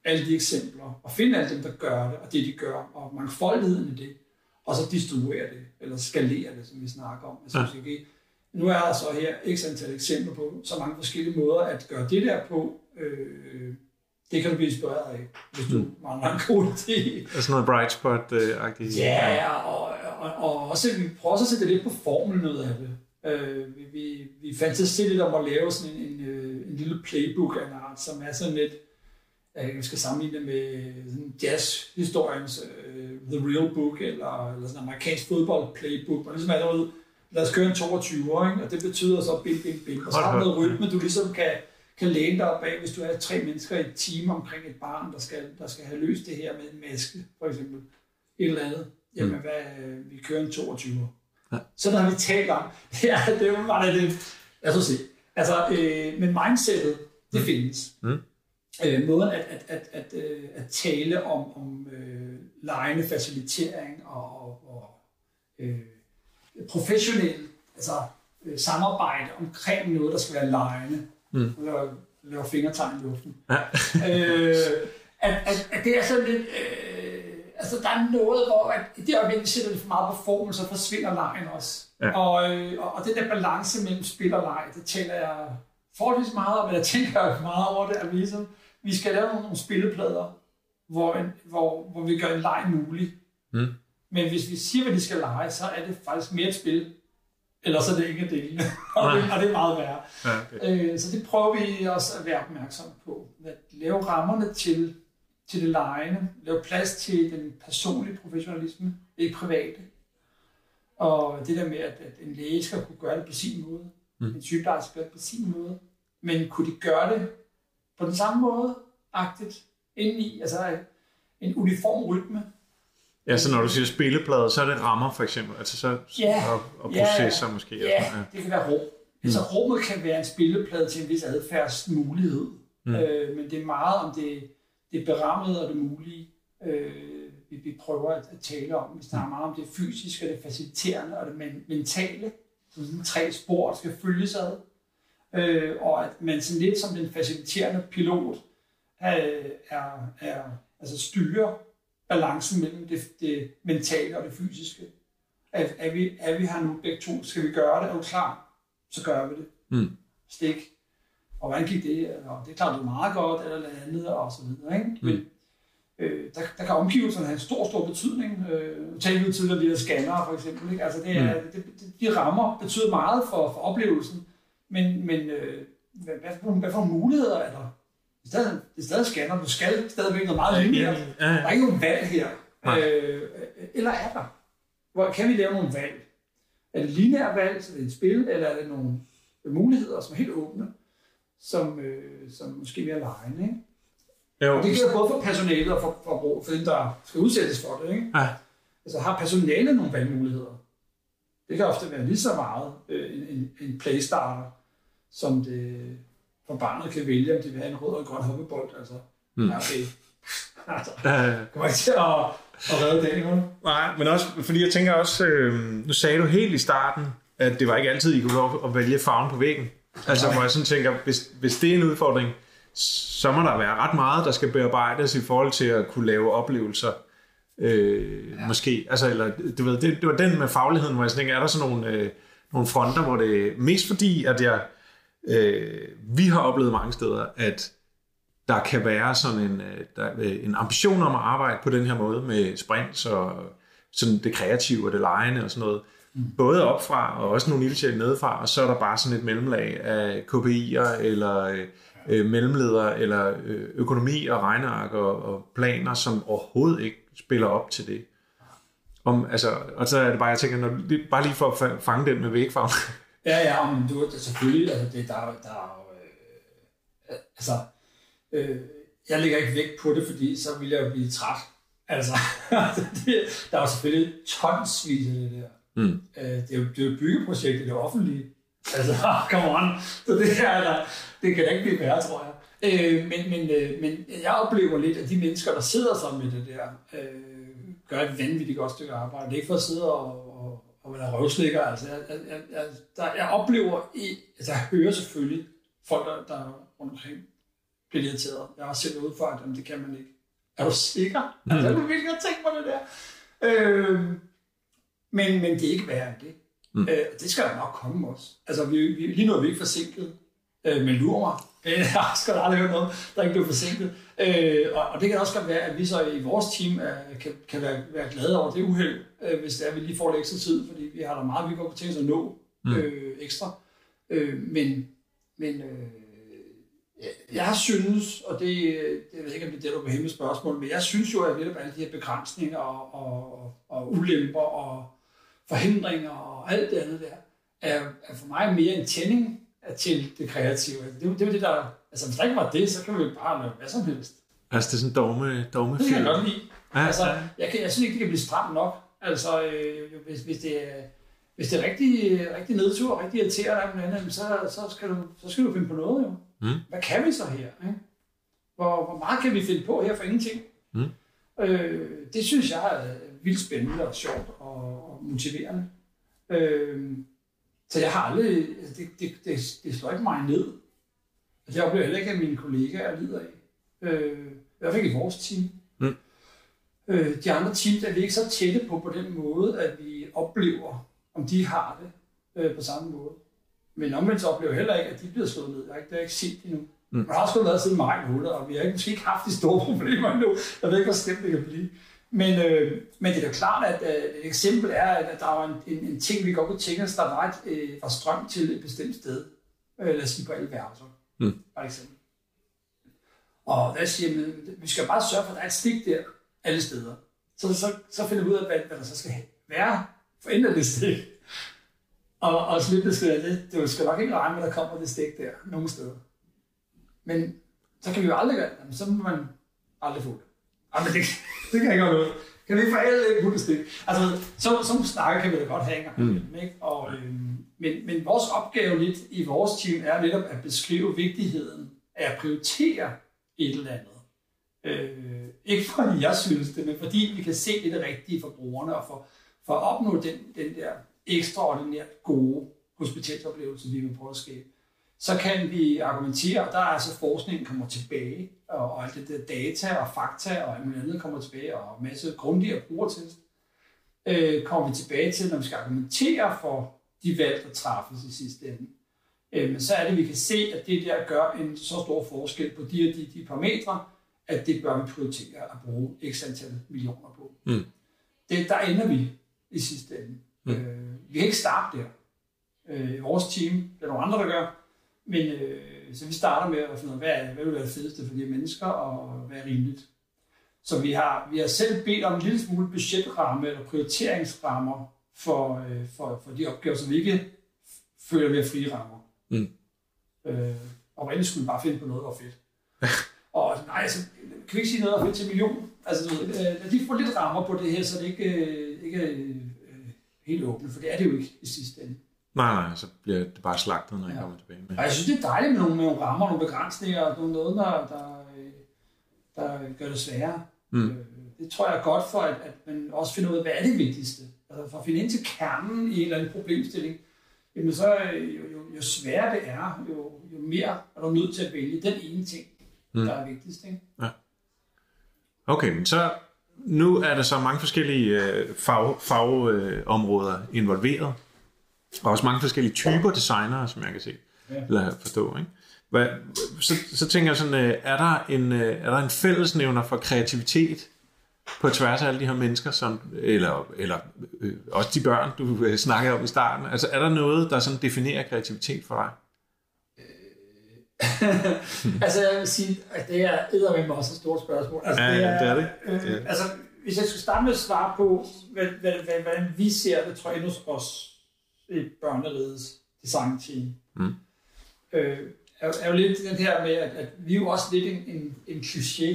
alle de eksempler, og finde alle dem, der gør det, og det de gør, og mangfoldigheden i det, og så distribuere det, eller skalere det, som vi snakker om. Altså, ja. okay, nu er der så her x antal eksempler på så mange forskellige måder at gøre det der på. Øh, det kan du blive inspireret af, hvis du mm. mangler en god idé. Altså noget bright spot-agtigt. Ja, og, og, og også, vi prøver også at sætte lidt på formlen ud af det. Øh, vi, vi, vi fantaserer lidt om at lave sådan en, en, øh, en lille playbook af en art, som er sådan lidt, jeg skal sammenligne det med sådan jazzhistoriens uh, The Real Book, eller, eller sådan en amerikansk fodbold playbook, og ligesom er der lad os køre en 22 år, ikke? og det betyder så bing, bing, bing, og så har du noget rytme, du ligesom kan, kan læne dig op bag, hvis du er tre mennesker i et team omkring et barn, der skal, der skal have løst det her med en maske, for eksempel, et eller andet. Jamen, mm. hvad, vi kører en 22 år. Ja. Sådan har vi talt om. Ja, det var det lidt... Lad os se. Altså, øh, men mindsetet, det mm. findes. Mm. Øh, måden at, at, at, at, øh, at tale om, om øh, lejende facilitering og, og, og øh, professionel altså, øh, samarbejde omkring noget, der skal være lejende. Mm. Laver, laver fingertegn i luften. Ja. øh, at, at, at det er sådan lidt... Øh, altså, der er noget, hvor at i det øjeblik, vi sætter det for meget på formen, så forsvinder lejen også. Ja. Og, øh, og, og den der balance mellem spil og leg, det taler jeg forholdsvis meget om, men jeg tænker meget over det, at vi, ligesom, vi skal lave nogle, nogle spilleplader, hvor, en, hvor, hvor vi gør en leg mulig. Mm. Men hvis vi siger, hvad de skal lege, så er det faktisk mere et spil, eller så er det ikke del. og, det, og det er meget værre. Ja, okay. øh, så det prøver vi også at være opmærksom på. At lave rammerne til til det lejende, lave plads til den personlige professionalisme, ikke private. Og det der med, at, at en læge skal kunne gøre det på sin måde, mm. en sygeplejerske skal gøre det på sin måde, men kunne de gøre det på den samme måde, agtigt, indeni, altså en uniform rytme. Ja, så når du siger spilleplade, så er det rammer for eksempel, altså så, ja, og, og processer ja, måske. Ja, ja, det kan være rum. Mm. Altså rummet kan være en spilleplade til en vis adfærdsmulighed, mm. øh, men det er meget om det det berammede og det mulige, øh, vi, vi prøver at, at tale om. Vi snakker meget om det fysiske, det faciliterende og det men, mentale, som sådan tre spor skal følges ad. Øh, og at man sådan lidt som den faciliterende pilot øh, er, er, altså styrer balancen mellem det, det mentale og det fysiske. At, er, vi, er vi her nu begge to? Skal vi gøre det? Er du klar? Så gør vi det. Mm. Stik og hvordan gik det? Og det klarede du meget godt, eller noget andet, og så videre. Ikke? Mm. Men øh, der, der kan omgivelserne have en stor, stor betydning. Øh, talte vi tidligere lige scannere, for eksempel. Ikke? Altså, det er, mm. det, det, de rammer betyder meget for, for oplevelsen, men, men øh, hvad, hvad, hvad for muligheder er der? Det stadig, det er stadig scanner. Du skal stadigvæk noget meget lineært. Ja, ja. Der er ikke nogen valg her. Nej. Øh, eller er der? Hvor kan vi lave nogle valg? Er det lineære valg, så det er et spil, eller er det nogle muligheder, som er helt åbne, som, øh, som måske mere lejende, ikke? Jo, Og det gælder både for personalet og for, for, for, for dem, der skal udsættes for det, ikke? ja. Altså har personalet nogle valgmuligheder? Det kan ofte være lige så meget øh, en, en, en playstarter, som det for barnet kan vælge, om de vil have en rød og en grøn hoppebold. Altså, Mm. ja, okay. altså, Ja. kommer ikke til at, at redde den, ikke? Nej, men også, fordi jeg tænker også, øh, nu sagde du helt i starten, at det var ikke altid, I kunne lov at vælge farven på væggen. Altså, hvor jeg sådan tænker, hvis, hvis det er en udfordring, så må der være ret meget, der skal bearbejdes i forhold til at kunne lave oplevelser. Øh, ja. Måske, altså, eller, du ved, det, det var den med fagligheden, hvor jeg sådan tænker, er der sådan nogle, øh, nogle fronter, hvor det mest fordi, at jeg, øh, vi har oplevet mange steder, at der kan være sådan en, øh, der, øh, en ambition om at arbejde på den her måde med sprints og sådan det kreative og det lejende og sådan noget. Mm. Både opfra og også nogle ildsjæle nedefra, og så er der bare sådan et mellemlag af KPI'er eller øh, øh, mellemledere eller øh, økonomi og regneark og, og planer, som overhovedet ikke spiller op til det. Om, altså, og så er det bare, jeg tænker, når, bare lige for at fa- fange den med vægfarven. Ja, ja, men du, det, er selvfølgelig, altså, det, der, er- der er jo, øh, altså, øh, jeg lægger ikke vægt på det, fordi så vil jeg jo blive træt. Altså, det, der er jo selvfølgelig tonsvis af det der. Mm. Øh, det, er jo, det er jo et byggeprojekt i det offentlige. Altså, come on. Så det her, der, det kan da ikke blive værre, tror jeg. Øh, men, men, øh, men jeg oplever lidt, at de mennesker, der sidder sammen med det der, øh, gør et vanvittigt godt stykke arbejde. Det er ikke for at sidde og, og, og være røvslikker. Altså, jeg, jeg, jeg, jeg, der, jeg oplever, i, altså jeg hører selvfølgelig folk, der, der er rundt omkring, bliver irriteret. Jeg har selv ude for, at jamen, det kan man ikke. Er du sikker? Mm. Altså, jeg kunne virkelig godt tænke på det der. Øh, men, men det er ikke værre end det. Mm. Øh, det skal der nok komme også. Altså, vi, vi, lige nu er vi ikke forsinket, øh, men lurer Jeg har sgu aldrig hørt noget, der ikke blev forsinket. Øh, og, og det kan også godt være, at vi så i vores team øh, kan, kan være, være glade over det uheld, øh, hvis det er, at vi lige får lidt ekstra tid, fordi vi har da meget, vi godt kunne tænke os at nå Mm. øh, ekstra. Øh, men men øh, jeg, jeg synes, og det, det jeg ved ikke, om det er det, du er på hemmelig spørgsmål, men jeg synes jo, at netop alle de her begrænsninger og, og, og ulemper og forhindringer og alt det andet der, er, er for mig mere en tænding til det kreative. Det, det er det, der... Altså, hvis der ikke var det, så kan vi jo bare lave hvad som helst. Altså, det er sådan en dogme, dogme Det kan jeg godt lide. Ja, Altså, ja. jeg, kan, jeg synes ikke, det kan blive stramt nok. Altså, øh, hvis, hvis, det er, hvis det er rigtig, rigtig nedtur og rigtig irriterende, andet, så, så, skal du, så skal du finde på noget, jo. Mm. Hvad kan vi så her? Ikke? Hvor, hvor meget kan vi finde på her for ingenting? Mm. Øh, det synes jeg er vildt spændende og sjovt og, og motiverende. Øh, så jeg har aldrig, det, det, det, det slår ikke mig ned. Jeg oplever heller ikke, at mine kollegaer lider af. Øh, I hvert fald ikke i vores team. Mm. Øh, de andre teams er vi ikke så tætte på på den måde, at vi oplever, om de har det øh, på samme måde. Men omvendt så oplever jeg heller ikke, at de bliver slået ned. Jeg har ikke, det har jeg ikke set endnu. Mm. Man har også kun været siden maj måned, og vi har ikke, måske ikke haft de store problemer endnu. Jeg ved ikke, hvor slemt det kan blive. Men, øh, men det er da klart, at øh, et eksempel er, at der var en, en, en ting, vi godt kunne tænke os, der var, et, øh, var strøm til et bestemt sted. Øh, lad os sige på alle værelser. Mm. For eksempel. Og hvad siger man? Vi skal bare sørge for, at der er et stik der alle steder. Så, så, så finder vi ud af, hvad, hvad der så skal være for enden af det stik. Og, og slippe det skal det. Du skal nok ikke regne med, at der kommer det stik der nogen steder. Men så kan vi jo aldrig gøre det. Så må man aldrig få det. Ej, men det, det kan jeg ikke noget. Kan vi få alle putte stik? Altså, så, så snakker kan vi da godt have en gang imellem, ikke? Og, øhm, men, men vores opgave lidt i vores team er netop at beskrive vigtigheden af at prioritere et eller andet. Øh, ikke fordi jeg synes det, men fordi vi kan se det, det rigtige for brugerne, og for, for at opnå den, den der ekstraordinært gode hospitalsoplevelse, vi vil prøve at skabe, så kan vi argumentere, og der er altså forskningen kommer tilbage, og, og alt det der data og fakta og alt andet kommer tilbage, og en masse grundigere brugertest, øh, kommer vi tilbage til, når vi skal argumentere for de valg, der træffes i sidste ende. Øh, men så er det, at vi kan se, at det der gør en så stor forskel på de og de, de parametre, at det bør vi prioritere at bruge x antal millioner på. Mm. Det, der ender vi i sidste ende. Mm. Øh, vi kan ikke starte der. Øh, vores team, det er nogle andre, der gør, Men øh, så vi starter med at finde ud af, hvad, er- hvad vil være det fedeste for de mennesker, og hvad er rimeligt. Så vi har, vi har selv bedt om en lille smule budgetramme eller prioriteringsrammer for, øh, for, for de opgaver, som vi ikke føler, vi har frie rammer. Mm. Øh, oprindeligt skulle vi bare finde på noget, der var fedt. og nej, altså, kan vi ikke sige noget, der er fedt til million? Altså, øh, lad de få lidt rammer på det her, så det ikke, øh, ikke er øh, helt åbent, for det er det jo ikke i sidste ende. Nej, nej, så bliver det bare slagtet, når jeg Ja. kommer tilbage med. Og jeg synes, det er dejligt med nogle, med nogle rammer, nogle begrænsninger, og nogle noget, der, der, der gør det sværere. Mm. Øh, Det tror jeg er godt for, at, at man også finder ud af, hvad er det vigtigste. Altså for at finde ind til kernen i en eller anden problemstilling, jamen så øh, jo, jo, jo sværere det er, jo, jo mere er du nødt til at vælge den ene ting, Mm. der er vigtigst. Ikke? Okay, men så nu er der så mange forskellige øh, fag, fagområder øh, involveret, og også mange forskellige typer designere, som jeg kan se, Ja. eller forstå. Ikke? Hvad, så, så tænker jeg sådan, øh, er, der en, øh, er der en fællesnævner for kreativitet på tværs af alle de her mennesker, som, eller, eller øh, også de børn, du øh, snakkede om i starten? Altså er der noget, der sådan definerer kreativitet for dig? altså jeg vil sige, at det er eddermame også et stort spørgsmål. Altså, Ja, det er det. Øh, Det er det. Altså, hvis jeg skal starte med at svare på, hvad, hvad, hvad, hvordan vi ser det, tror jeg, hos os i børneridets designteam, Mm. øh, er, er jo lidt den her med, at, at vi er jo også lidt en, en, en kliché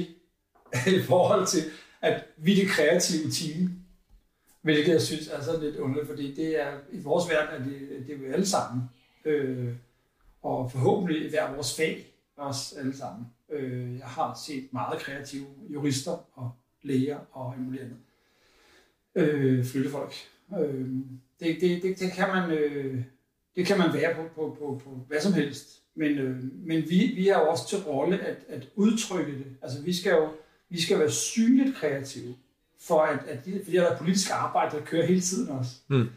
i forhold til, at vi er det kreative team. Hvilket jeg synes er sådan lidt underligt, fordi det er, i vores verden er det, det er jo alle sammen. Øh, og forhåbentlig i hver vores fag, os alle sammen. Øh, jeg har set meget kreative jurister og læger og emulerende. Øh, flyttefolk. Øh, det, det, det, det, kan man, øh, det kan man være på, på, på, på hvad som helst. Men, øh, men vi, vi har jo også til rolle at, at udtrykke det. Altså vi skal jo vi skal være synligt kreative, for at, at de, fordi der er politisk arbejde, der kører hele tiden også. Mm.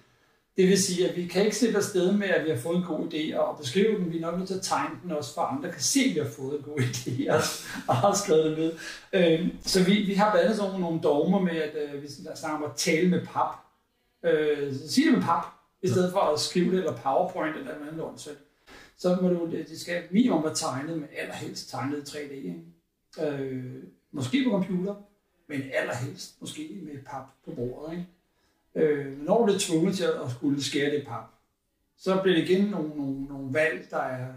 Det vil sige, at vi kan ikke slippe afsted med, at vi har fået en god idé og beskrive den. Vi er nok nødt til at tegne den også, for andre kan se, at vi har fået en god idé og, og har skrevet det ned. Øh, så vi, vi har blandt andet sådan nogle dogmer med, at øh, vi snakker om at tale med pap. Øh, så sig det med pap, i stedet for at skrive det, eller PowerPoint, eller noget andet åndssæt. Så må du, det skal minimum være tegnet med allerhelst tegnet i 3D. Ikke? Øh, måske på computer, men allerhelst måske med pap på bordet. Ikke? Øh, men når du bliver tvunget til at skulle skære det pap, så bliver det igen nogle, nogle, nogle valg, der er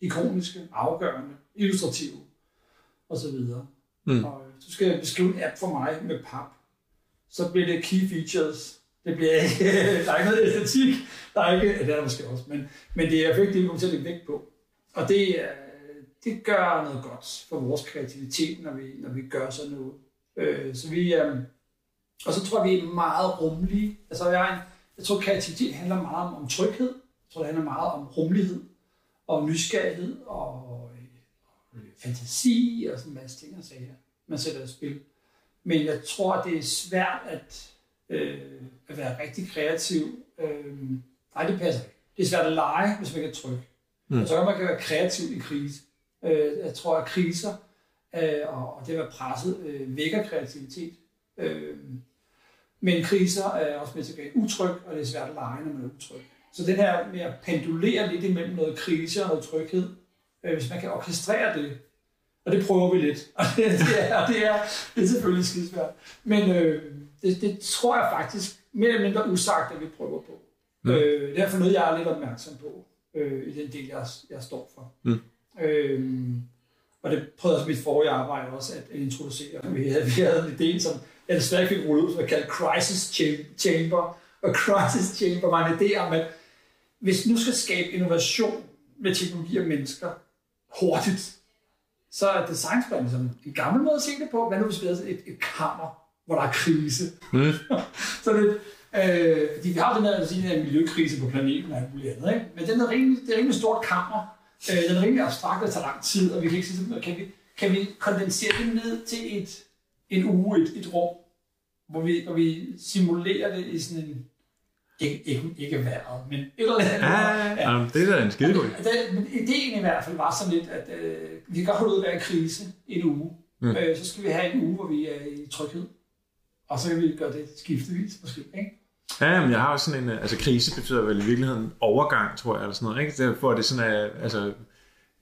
ikoniske, afgørende, illustrative osv. Mm. Og så skal jeg beskrive en app for mig med pap. Så bliver det key features. Det bliver ikke, der er ikke noget æstetik. Der er ikke, ja, det er der måske også, men, men det er effekt, det vi kommer til at lægge vægt på. Og det, er- det gør noget godt for vores kreativitet, når vi, når vi gør sådan noget. Øh, så vi, øh, og så tror jeg, vi er meget rummelige. Altså, jeg, en, jeg tror, kreativitet handler meget om, om tryghed. Jeg tror, det handler meget om rummelighed og nysgerrighed og øh, fantasi og sådan en masse ting og sager, man sætter i spil. Men jeg tror, det er svært at, øh, at være rigtig kreativ. Øh, nej, det passer ikke. Det er svært at lege, hvis man ikke er tryg. Mm. Jeg tror man kan være kreativ i krise. Øh, jeg tror, at kriser øh, og, og det at presset øh, vækker kreativitet. Øh, men kriser er også med til at gøre utryg, og det er svært at lege, når man er utryg. Så den her med at pendulere lidt imellem noget krise og noget tryghed, øh, hvis man kan orkestrere det, og det prøver vi lidt, og det, det, er, det, er, det er selvfølgelig skidesvært. Men øh, det, det tror jeg faktisk mere eller mindre usagt, at vi prøver på. Mm. Øh, det er derfor noget, jeg er lidt opmærksom på øh, i den del, jeg, jeg står for. Mm. Øh, og det prøvede også mit forrige arbejde også at introducere. Vi havde, vi havde en idé, som jeg desværre fik rullet ud, som er kaldt Crisis Cham- Chamber. Og Crisis Chamber var en idé om, at hvis nu skal skabe innovation med teknologi og mennesker hurtigt, så er designsplan som en gammel måde at se det på. Hvad nu hvis vi havde et, et kammer, hvor der er krise? Mm. så det, øh, fordi vi har den her, sige, her miljøkrise på planeten og alt muligt andet, ikke? men den er rimelig, det er rimelig stort kammer. Øh, den er rimelig abstrakt og tager lang tid, og vi kan ikke sige, sådan, kan vi, kan vi kondensere det ned til et, en uge, et, et rum, hvor vi, hvor vi simulerer det i sådan en, ikke, ikke, ikke vejret, men et eller andet. Ja, ja. det er da en skide god men ideen i hvert fald var sådan lidt, at øh, vi kan godt holde ud at være i krise i en uge. Mm. Øh, så skal vi have en uge, hvor vi er i tryghed. Og så kan vi gøre det skiftevis måske. Ikke? Ja, men jeg har også sådan en, øh, altså krise betyder vel i virkeligheden overgang, tror jeg, eller sådan noget, ikke? Derfor er det sådan, at, altså,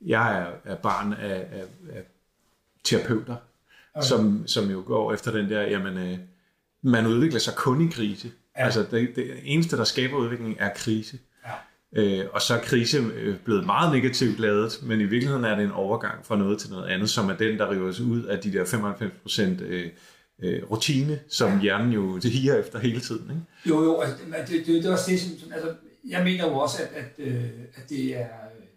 jeg er, er barn af, af, af terapeuter, okay. som, som jo går efter den der, jamen, øh, man udvikler sig kun i krise. Ja. Altså det, det eneste, der skaber udvikling, er krise. Ja. Øh, og så er krise øh, blevet meget negativt lavet, men i virkeligheden er det en overgang fra noget til noget andet, som er den, der river sig ud af de der 95 øh, øh, rutine, som ja. hjernen jo det higer efter hele tiden. Ikke? Jo, jo, altså, det, det, det er også det, som, altså, jeg mener jo også, at, at, øh, at det er,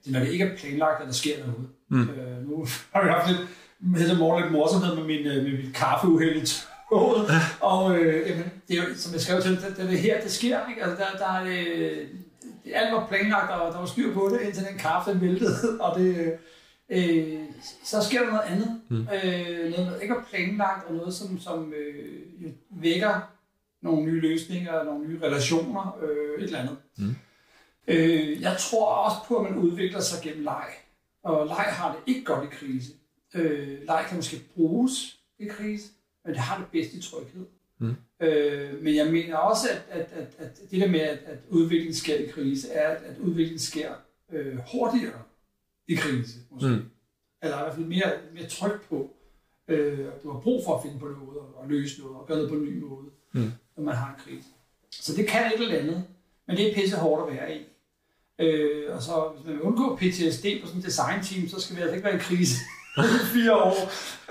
det, når det ikke er planlagt, at der sker noget. Mm. Øh, nu har vi haft lidt, med morgen lidt morsomhed med min, øh, med min kaffeuheld i toget, ja. og øh, jamen, det er jo, som jeg skrev til, det, det er det her, det sker, ikke? Altså, der, der er, øh, alt var planlagt, og der var styr på det, indtil den kaffe den væltede, og det, øh, så sker der noget andet. Mm. Øh, noget, der ikke er planlagt, og noget, som, som øh, vækker nogle nye løsninger, nogle nye relationer, øh, et eller andet. Mm. Øh, jeg tror også på, at man udvikler sig gennem leg. Og leg har det ikke godt i krise. Øh, leg kan måske bruges i krise, men det har det bedst i tryghed. Mm. Øh, men jeg mener også, at, at, at, at det der med, at, at udviklingen sker i krise, er, at, at udviklingen sker øh, hurtigere i krise. Måske. Mm. Eller i hvert fald mere, mere tryk på. Øh, du har brug for at finde på noget, og, løse noget, og gøre noget på en ny måde, mm. når man har en krise. Så det kan et eller andet, men det er pisse hårdt at være i. Øh, og så hvis man vil undgå PTSD på sådan et design-team, så skal vi altså ikke være i krise i fire år.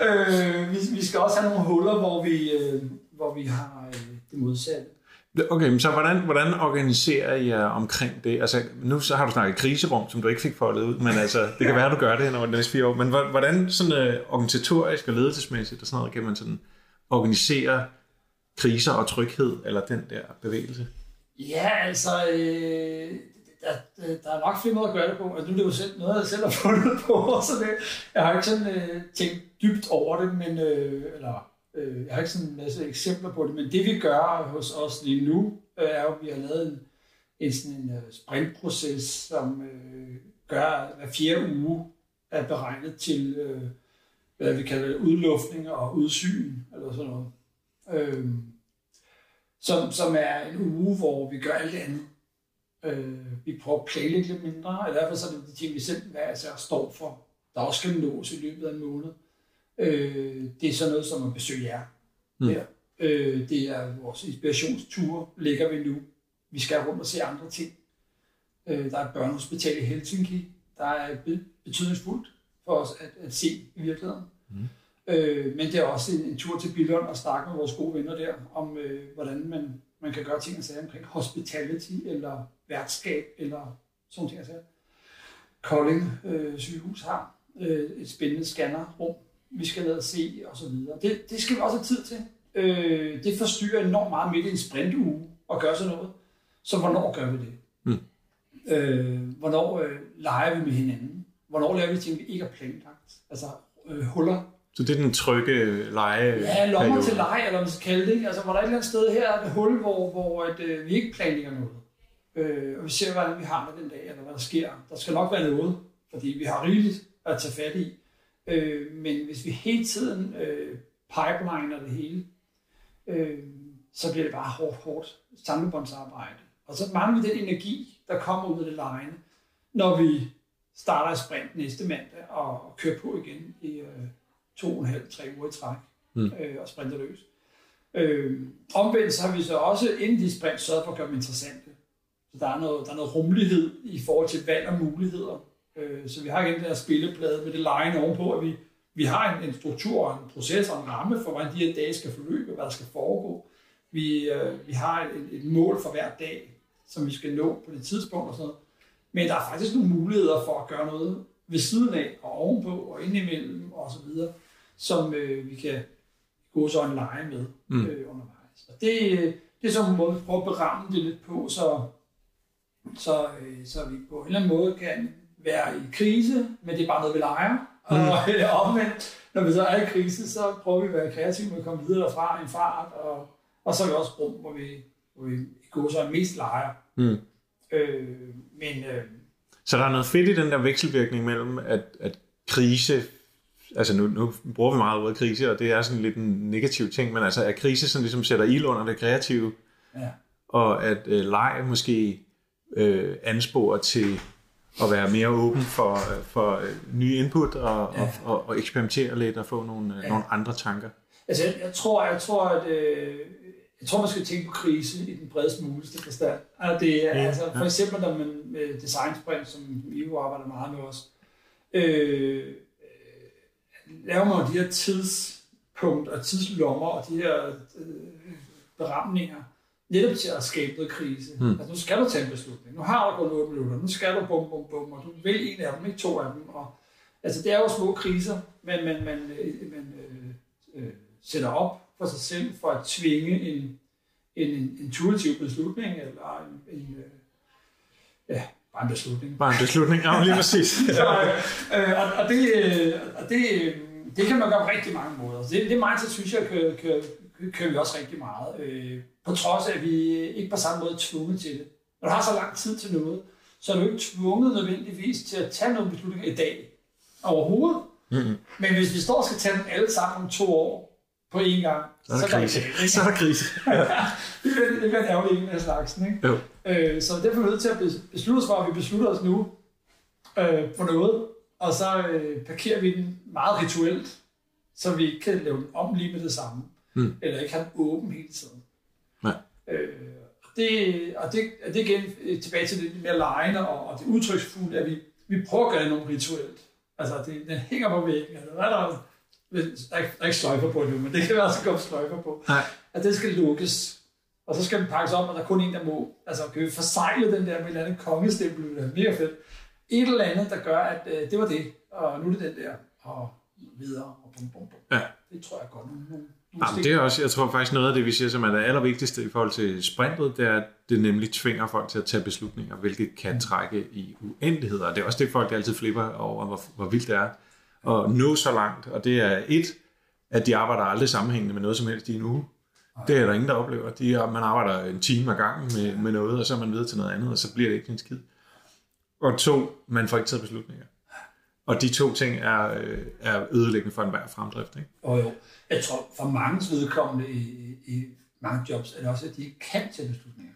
Øh, vi, vi skal også have nogle huller, hvor vi, øh, hvor vi har øh, det modsatte. Okay, men så hvordan, hvordan organiserer I jer omkring det? Altså, nu så har du snakket kriserum, som du ikke fik foldet ud, men altså, det kan være, at du gør det over de næste fire år. Men hvordan sådan uh, organisatorisk og ledelsesmæssigt og sådan noget, kan man sådan organisere kriser og tryghed, eller den der bevægelse? Ja, altså, øh, der, der er nok flere måder at gøre det på. Altså, nu er det jo selv, noget, jeg selv har fundet på, så det, jeg har ikke sådan øh, tænkt dybt over det, men, øh, eller øh, jeg har ikke sådan en masse eksempler på det, men det vi gør hos os lige nu, øh, er jo, at vi har lavet en, en, sådan en uh, sprintproces, som øh, gør, at hver fjerde uge er beregnet til, øh, hvad vi kalder udluftning og udsyn, eller sådan noget. Øh, som, som er en uge, hvor vi gør alt det andet. Øh, vi prøver at planlægge lidt mindre, og derfor så er det de ting, vi selv hver især står for, der også skal nås i løbet af en måned. Øh, det er sådan noget som at besøge jer mm. der. Øh, det er vores inspirationsture, ligger vi nu. Vi skal rundt og se andre ting. Øh, der er et børnehospital i Helsinki, der er betydningsfuldt for os at, at se i virkeligheden. Mm. Øh, men det er også en, en tur til Billund og snakke med vores gode venner der, om øh, hvordan man, man kan gøre ting og sager omkring hospitality, eller værtskab, eller sådan ting og sager. Kolding øh, sygehus har øh, et spændende scannerrum, vi skal og se, og så videre. Det, det skal vi også have tid til. Øh, det forstyrrer enormt meget midt i en sprintuge at gøre sådan noget. Så hvornår gør vi det? Mm. Øh, hvornår øh, leger vi med hinanden? Hvornår laver vi ting, vi ikke har planlagt? Altså øh, huller så det er den trygge lege Ja, lommer til leje, eller man skal kalde det. Altså, hvor der er et eller andet sted her, er et hul, hvor, hvor at, øh, vi ikke planlægger noget. Øh, og vi ser, hvordan vi har det den dag, eller hvad der sker. Der skal nok være noget, fordi vi har rigeligt at tage fat i. Øh, men hvis vi hele tiden øh, pipeliner det hele, øh, så bliver det bare hårdt, hårdt samlebåndsarbejde. Og så mangler vi den energi, der kommer ud af det lejende, når vi starter sprint næste mandag og, og kører på igen i øh, to og en halv, tre uger i træk mm. øh, og sprinter løs. Øh, omvendt så har vi så også inden de sprint sørget for at gøre dem interessante. Så der er noget, der er noget rummelighed i forhold til valg og muligheder. Øh, så vi har igen den her spilleplade med det line ovenpå, at vi, vi har en, en struktur en proces og en ramme for, hvordan de her dage skal forløbe, hvad der skal foregå. Vi, øh, vi har et, et mål for hver dag, som vi skal nå på det tidspunkt og sådan noget. Men der er faktisk nogle muligheder for at gøre noget ved siden af og ovenpå og indimellem og så videre, som øh, vi kan gå så en lege med mm. øh, undervejs. Og det, det er så en måde, vi prøver at beramme det lidt på, så, så, øh, så vi på en eller anden måde kan være i krise, men det er bare noget, vi leger. Mm. Og omvendt, når vi så er i krise, så prøver vi at være kreative med at komme videre derfra i en fart, og, og så er vi også rum, hvor vi, hvor vi går så mest leger. Mm. Øh, men, øh, så der er noget fedt i den der vekselvirkning mellem, at, at krise, altså nu, nu bruger vi meget ordet krise, og det er sådan lidt en negativ ting, men altså at krise sådan ligesom sætter ild under det kreative, ja. og at øh, leg måske øh, ansporer til at være mere åben for, for nye input og, ja. og, og, og eksperimentere lidt og få nogle, ja. nogle andre tanker. Altså, jeg, jeg tror, jeg tror, at øh, jeg tror, man skal tænke på krise i den bredeste muligste forstand. Altså, det er, ja, altså, for eksempel, når man med Design Sprint, som EU arbejder meget med os, øh, øh laver man de her tidspunkt og tidslommer og de her øh, beramninger, netop til at skabe noget krise. Mm. Altså, nu skal du tage en beslutning. Nu har du gået 8 minutter. Nu skal du bum, bum, bum, og du vil en af dem, ikke to af dem. Og, altså, det er jo små kriser, men man, man, øh, man øh, øh, sætter op for sig selv for at tvinge en, en intuitiv beslutning, eller en, en øh, ja, bare en beslutning. Bare en beslutning, ja, lige præcis. så, øh, og, og, det, øh, og det, øh, det kan man gøre på rigtig mange måder. Det, det mindset, synes jeg, kan, kan, kører vi også rigtig meget. Øh, på trods af, at vi ikke på samme måde er tvunget til det. Når du har så lang tid til noget, så er du ikke tvunget nødvendigvis til at tage nogle beslutninger i dag overhovedet. Mm-hmm. Men hvis vi står og skal tage dem alle sammen om to år på én gang, så er der, så krise. Der, så er der krise. det er lidt ærgerligt en af slagsen. Ikke? Jo. Øh, så derfor er vi nødt til at beslutte os for, at vi beslutter os nu øh, for noget, og så øh, parkerer vi den meget rituelt, så vi ikke kan lave den om lige med det samme mm. eller ikke have den åben hele tiden. Nej. Øh, det, og det, det er igen tilbage til det mere lejende og, og det udtryksfulde, at vi, vi prøver at gøre nogle rituelt. Altså, det, den hænger på væggen. Altså, hvad er der, der, er, der er ikke sløjfer på det, men det kan være også godt sløjfer på. Nej. At det skal lukkes. Og så skal den pakkes op, og der er kun en, der må. Altså, kan vi forsejle den der med et eller andet kongestempel, det er mega fedt. Et eller andet, der gør, at øh, det var det, og nu er det den der, og videre, og bum, bum, bum. Ja. Det tror jeg godt. Nogle, Jamen, det er også, jeg tror faktisk noget af det, vi siger, som er det allervigtigste i forhold til sprintet, det er, at det nemlig tvinger folk til at tage beslutninger, hvilket kan mm. trække i uendeligheder. Det er også det, folk altid flipper over, hvor, hvor vildt det er at nå så langt. Og det er et, at de arbejder aldrig sammenhængende med noget som helst i en uge. Det er der ingen, der oplever. De, man arbejder en time ad gangen med, med noget, og så er man videre til noget andet, og så bliver det ikke en skid. Og to, man får ikke taget beslutninger. Og de to ting er, øh, er ødelæggende for enhver fremdrift. Ikke? Og jo, jeg tror for mange vedkommende i, i mange jobs er det også, at de ikke kan tage beslutninger.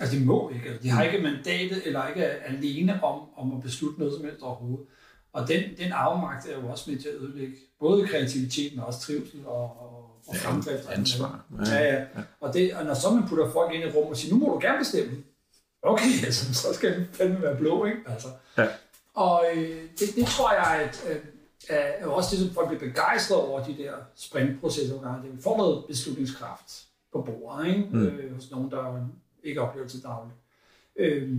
Altså de må ikke, altså, de har ikke mandatet eller ikke er alene om, om at beslutte noget som helst overhovedet. Og den, den afmagt er jo også med til at ødelægge både kreativiteten og også trivsel og, og, og fremdrift. Ja, ansvar. Ja, ja. ja. Og, det, og når så man putter folk ind i et rum og siger, nu må du gerne bestemme. Okay, altså, så skal den fandme være blå, ikke? Altså. Ja. Og øh, det, det tror jeg, at øh, er også det, som folk bliver begejstret over, de der sprintprocesser, at vi får noget beslutningskraft på bordet, ikke? Mm. Øh, hos nogen, der ikke oplever til dagligt. Øh,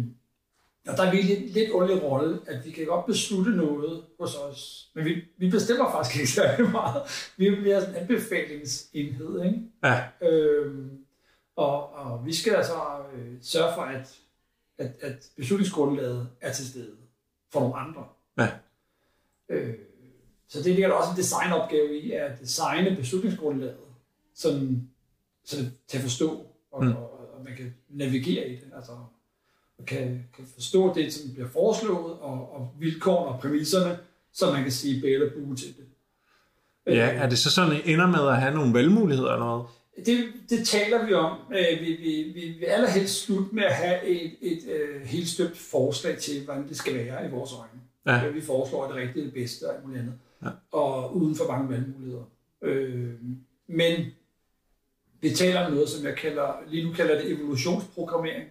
og der er vi lidt, lidt underlig rolle, at vi kan godt beslutte noget hos os, men vi, vi bestemmer faktisk ikke særlig meget. Vi er mere sådan en anbefalingsenhed, ikke? Ja. Øh, og, og vi skal altså øh, sørge for, at, at, at beslutningsgrundlaget er til stede for nogle andre. Ja. Øh, så det ligger der også en designopgave i, at designe beslutningsgrundlaget, sådan, så det til at forstå, og, mm. og, og man kan navigere i det, altså og kan, kan forstå det, som bliver foreslået, og, og vilkårene og præmisserne, så man kan sige bæl eller bue til det. Ja, er det så sådan, at ender med at have nogle valgmuligheder eller noget? Det, det taler vi om. Øh, vi, vi, vi vil allerhelst slutte med at have et, et, et øh, helt støbt forslag til, hvordan det skal være i vores øjne. Ja. Vi foreslår det rigtige, det bedste og alt muligt andet ja. og uden for mange valgmuligheder. Øh, men vi taler om noget, som jeg kalder, lige nu kalder det evolutionsprogrammering.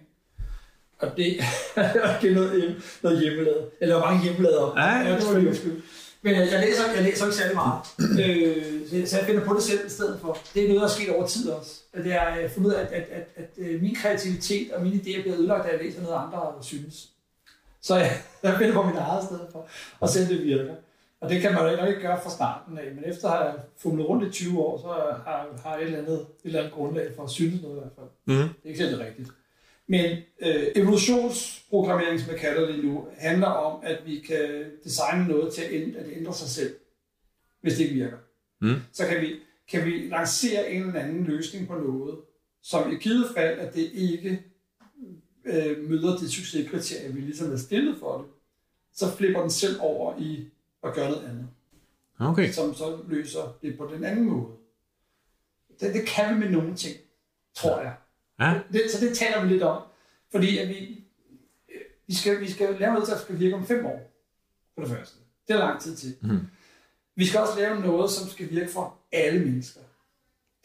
Og det, det er noget, noget hjemmelavet. Eller mange hjemmelader. Ja, ja, det var Men jeg læser, jeg læser ikke særlig meget. øh, så jeg finder på det selv i stedet for. Det er noget, der er sket over tid også. Det er fundet ud af, at, at, at, at, øh, min kreativitet og mine idéer bliver ødelagt, da jeg læser noget, andre synes. Så jeg, jeg finder på mit eget sted for, og se, det virker. Og det kan man jo ikke gøre fra starten af, men efter at have fumlet rundt i 20 år, så har, har et, eller andet, et eller andet grundlag for at synes noget i hvert fald. Mm. Det er ikke selv rigtigt. Men øh, evolutionsprogrammering, som jeg kalder det nu, handler om, at vi kan designe noget til at, ændre, at ændre sig selv, hvis det ikke virker. Mm. Så kan vi, kan vi lancere en eller anden løsning på noget, som i givet fald, at det ikke øh, møder det succeskriterie, vi ligesom er stillet for det, så flipper den selv over i og gøre noget andet. Okay. Som så løser det på den anden måde. Det, det kan vi med nogle ting, tror jeg. Ja. Det, så det taler vi lidt om. Fordi at vi, vi Vi skal, vi skal lave noget, der skal virke om fem år, for det første. Det er lang tid til. Mm. Vi skal også lave noget, som skal virke for alle mennesker.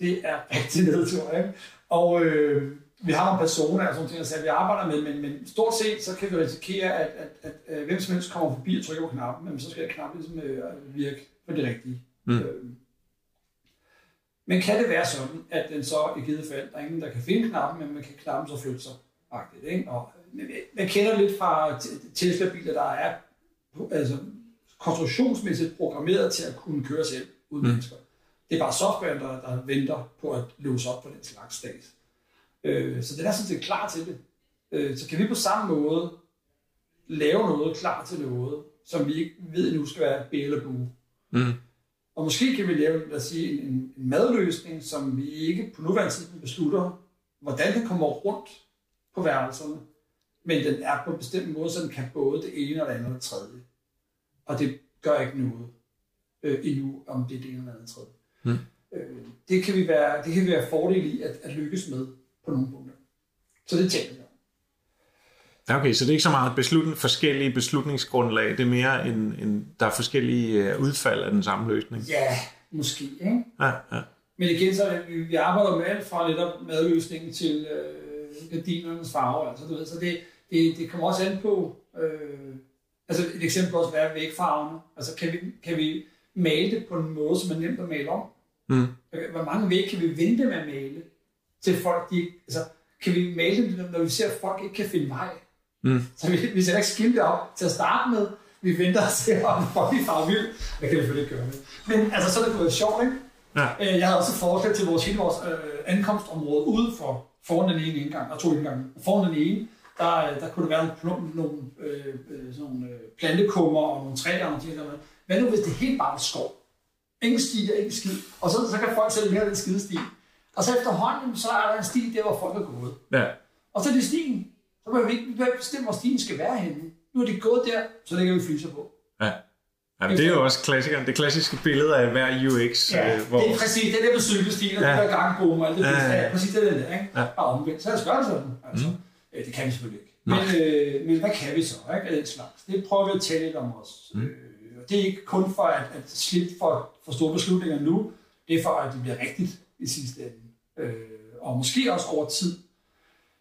Det er rigtig nedtur, ikke? Og øh, vi har nogle personer og sådan ting, vi arbejder med, men, men stort set, så kan vi risikere, at, at, at, at hvem som helst kommer forbi og trykker på knappen, men så skal knappen ligesom øh, virke for det rigtige. Mm. Øh, men kan det være sådan, at den så i givet fald, der er ingen, der kan finde knappen, men man kan knappen så flytte sig? Agtigt, ikke? Og, man kender lidt fra Tesla-biler, der er altså, konstruktionsmæssigt programmeret til at kunne køre selv uden mm. mennesker. Det er bare software, der, der venter på at låse op for den slags stat. Øh, så den er sådan set klar til det. Øh, så kan vi på samme måde lave noget klar til noget, som vi ikke ved nu skal være B eller bu. Mm. Og måske kan vi lave, lad os sige, en, en madløsning, som vi ikke på nuværende tidspunkt beslutter, hvordan den kommer rundt på værelserne, men den er på en bestemt måde, så den kan både det ene og det andet og det tredje. Og det gør ikke noget øh, endnu, om det er det ene eller andet tredje. Mm. Øh, det, kan vi være, det kan vi være fordel i at, at lykkes med på nogle punkter. Så det tænker jeg. Ja, okay, så det er ikke så meget beslutning, forskellige beslutningsgrundlag, det er mere en, en der er forskellige øh, udfald af den samme løsning. Ja, måske. Ikke? Ja, ja. Men igen, så vi, vi arbejder med alt fra netop madløsningen til øh, gardinernes farve. Altså, du ved, så det, det, det kommer også an på, øh, altså et eksempel også være vægfarverne. Altså kan vi, kan vi male det på en måde, som er nemt at male om? Mm. Hvor mange væg kan vi vente med at male? Til folk, de, altså, kan vi male det, når vi ser, at folk ikke kan finde vej? Mm. Så vi, vi sætter ikke skilte op til at starte med. Vi venter og ser, om folk er farve vild. Det kan vi selvfølgelig ikke gøre. Men altså, så er det kunne være sjovt, ikke? Ja. Øh, Jeg havde også forslag til vores, hele vores øh, ankomstområde ude for foran den ene indgang, og to indgange. Foran den ene, der, der kunne der være nogle, nogle, øh, øh, sådan nogle øh, plantekummer og nogle træer og nogle ting. Der. Hvad nu, hvis det helt bare er skov? Ingen sti og ingen skid. Og så, så kan folk selv mere den skide sti. Og så efterhånden, så er der en sti der, hvor folk er gået. Ja. Og så er det stien. Så må vi ikke behøver bestemme, hvor stien skal være henne. Nu er de gået der, så lægger vi flyser på. ja. Jamen, det er jo også klassikeren, det klassiske billede af hver UX. Ja, øh, hvor, det er præcis, det er det med cykelstier, Ja. ja. det der gangbom og alt det, Ja, ja, ja, ja. ja. præcis det er det der, ikke? Ja. Ja. Bare omvendt. Så gøre det sådan. Altså. Mm. Det kan vi selvfølgelig ikke. Men, øh, men hvad kan vi så, ikke, af den slags? Det prøver vi at tale lidt om os. Mm. Øh, og det er ikke kun for at, at slippe for, for store beslutninger nu, det er for, at det bliver rigtigt i sidste ende. Øh, og måske også over tid.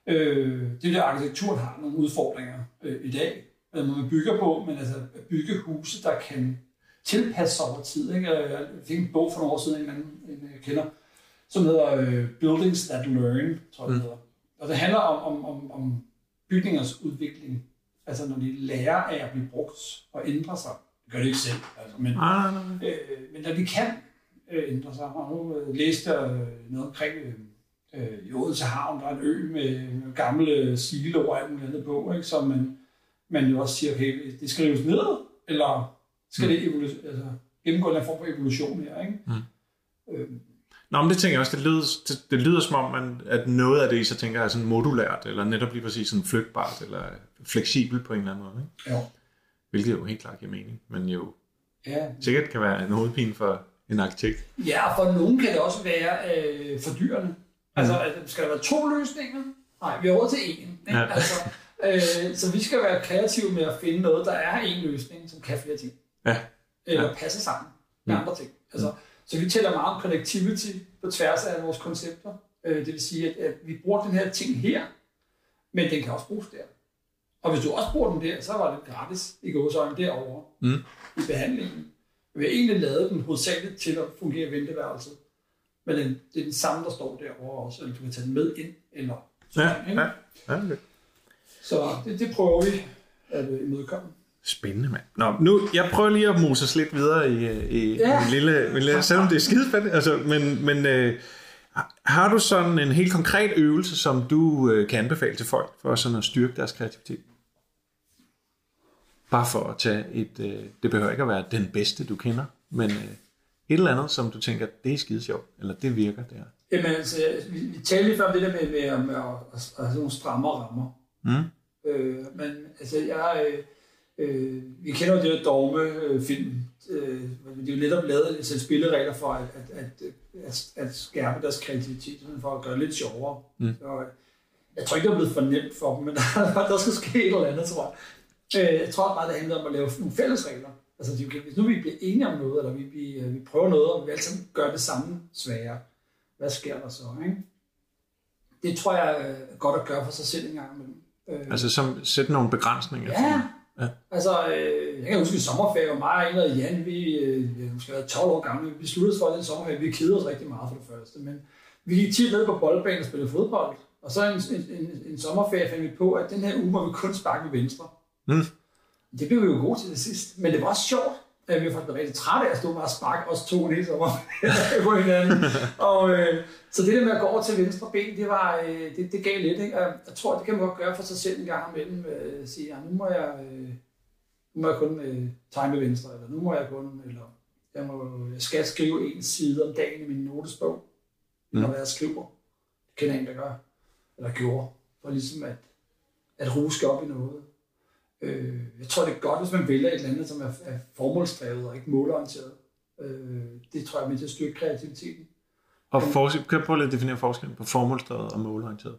Øh, det der arkitekturen har nogle udfordringer øh, i dag, hvad man bygger på, men altså at bygge huse, der kan tilpasse sig over tid. Ikke? Jeg fik en bog for nogle år siden, en anden en, jeg kender, som hedder øh, Buildings That Learn, tror jeg det Mm. hedder. Og det handler om, om, om, om bygningers udvikling. Altså når de lærer af at blive brugt og ændre sig. Det gør det ikke selv, altså, men, Ah, nej, nej. øh, men når de kan øh, ændre sig. Og nu øh, læste jeg øh, noget omkring øh, øh, i Odense Havn, der er en ø med, gamle siloer og alt muligt andet på, ikke? så man, man jo også siger, okay, det skrives ned, eller skal Mm. det evolu- altså, gennemgå en form for evolution her, ikke? Mm. Øh, Nå, men det tænker jeg også, det lyder, det, det lyder som om, man, at noget af det, I så tænker, er sådan modulært, eller netop lige præcis sådan flytbart, eller fleksibelt på en eller anden måde. Ikke? jo. Hvilket jo helt klart giver mening, men jo Ja. sikkert kan være en hovedpine for en arkitekt. ja, for nogen kan det også være øh, fordyrende. Altså, at, skal der være to løsninger? Nej, vi har råd til én. Ikke? Ja. Altså, øh, så vi skal være kreative med at finde noget, der er en løsning, som kan flere ting. Ja. Eller Ja. ja. passer sammen med Mm. andre ting. Altså, så vi tæller meget om connectivity på tværs af vores koncepter. Øh, det vil sige, at, at vi bruger den her ting her, men den kan også bruges der. Og hvis du også bruger den der, så var det gratis i gåsøjne derovre Mm. i behandlingen. Vi har egentlig lavet den hovedsageligt til at fungere i venteværelset. Men det er den samme, der står derovre også, eller du kan tage den med ind, eller Ja, ikke? ja, ja okay. Så det, det prøver vi at øh, imødekomme. Spændende, mand. Nå, nu, jeg prøver lige at mose os lidt videre i, i Ja. min lille, min lille, selvom det er skidespændende, altså, men, men øh, har du sådan en helt konkret øvelse, som du øh, kan anbefale til folk, for sådan at styrke deres kreativitet? Bare for at tage et, øh, det behøver ikke at være den bedste, du kender, men øh, et eller andet, som du tænker, det er skide sjovt, eller det virker der. Jamen, altså, vi, vi talte lige før om det der med, med, med at, at, at have nogle stramme rammer. Mm? Øh, men altså, jeg, øh, øh, vi kender jo det der dogme-film. Øh, det er jo netop lavet et sæt spilleregler for at, at, at, at, at skærpe deres kreativitet, for at gøre det lidt sjovere. Mm. Og Jeg tror ikke, det er blevet for nemt for dem, men der, der skal ske et eller andet, tror jeg. Øh, jeg tror bare, det handler om at lave nogle fælles regler. Altså, hvis nu vi bliver enige om noget, eller vi, vi, øh, vi prøver noget, og vi altid gør det samme sværere, hvad sker der så? Ikke? Det tror jeg er godt at gøre for sig selv en gang imellem. Øh, altså som sætte nogle begrænsninger? Ja, ja. altså øh, jeg kan huske sommerferie, og mig og en og Jan, vi øh, været 12 år gamle, vi sluttede for den sommerferie, vi kedede os rigtig meget for det første, men vi gik tit ned på boldbanen og spillede fodbold, og så en, en, en, en sommerferie fandt vi på, at den her uge må vi kun sparke med venstre. Mm. Det blev vi jo gode til det sidst, men det var også sjovt, at vi var faktisk rigtig trætte af at stå og sparke os to hele sommer på hinanden. og, øh, så det der med at gå over til venstre ben, det, var, øh, det, det gav lidt. Ikke? jeg tror, det kan man godt gøre for sig selv en gang imellem. Øh, sige, ja, nu må jeg, øh, nu må jeg kun øh, tegne med venstre, eller nu må jeg kun, eller jeg, må, jeg skal skrive en side om dagen i min notesbog, mm. når jeg skriver. Det kender en, der gør, eller gjorde, for ligesom at, at ruske op i noget. Øh, jeg tror, det er godt, hvis man vælger et eller andet, som er, er formålsdrevet og ikke målorienteret. Øh, det tror jeg er med til at styrke kreativiteten. Og for, kan du prøve at definere forskellen på formålsdrevet og målorienteret?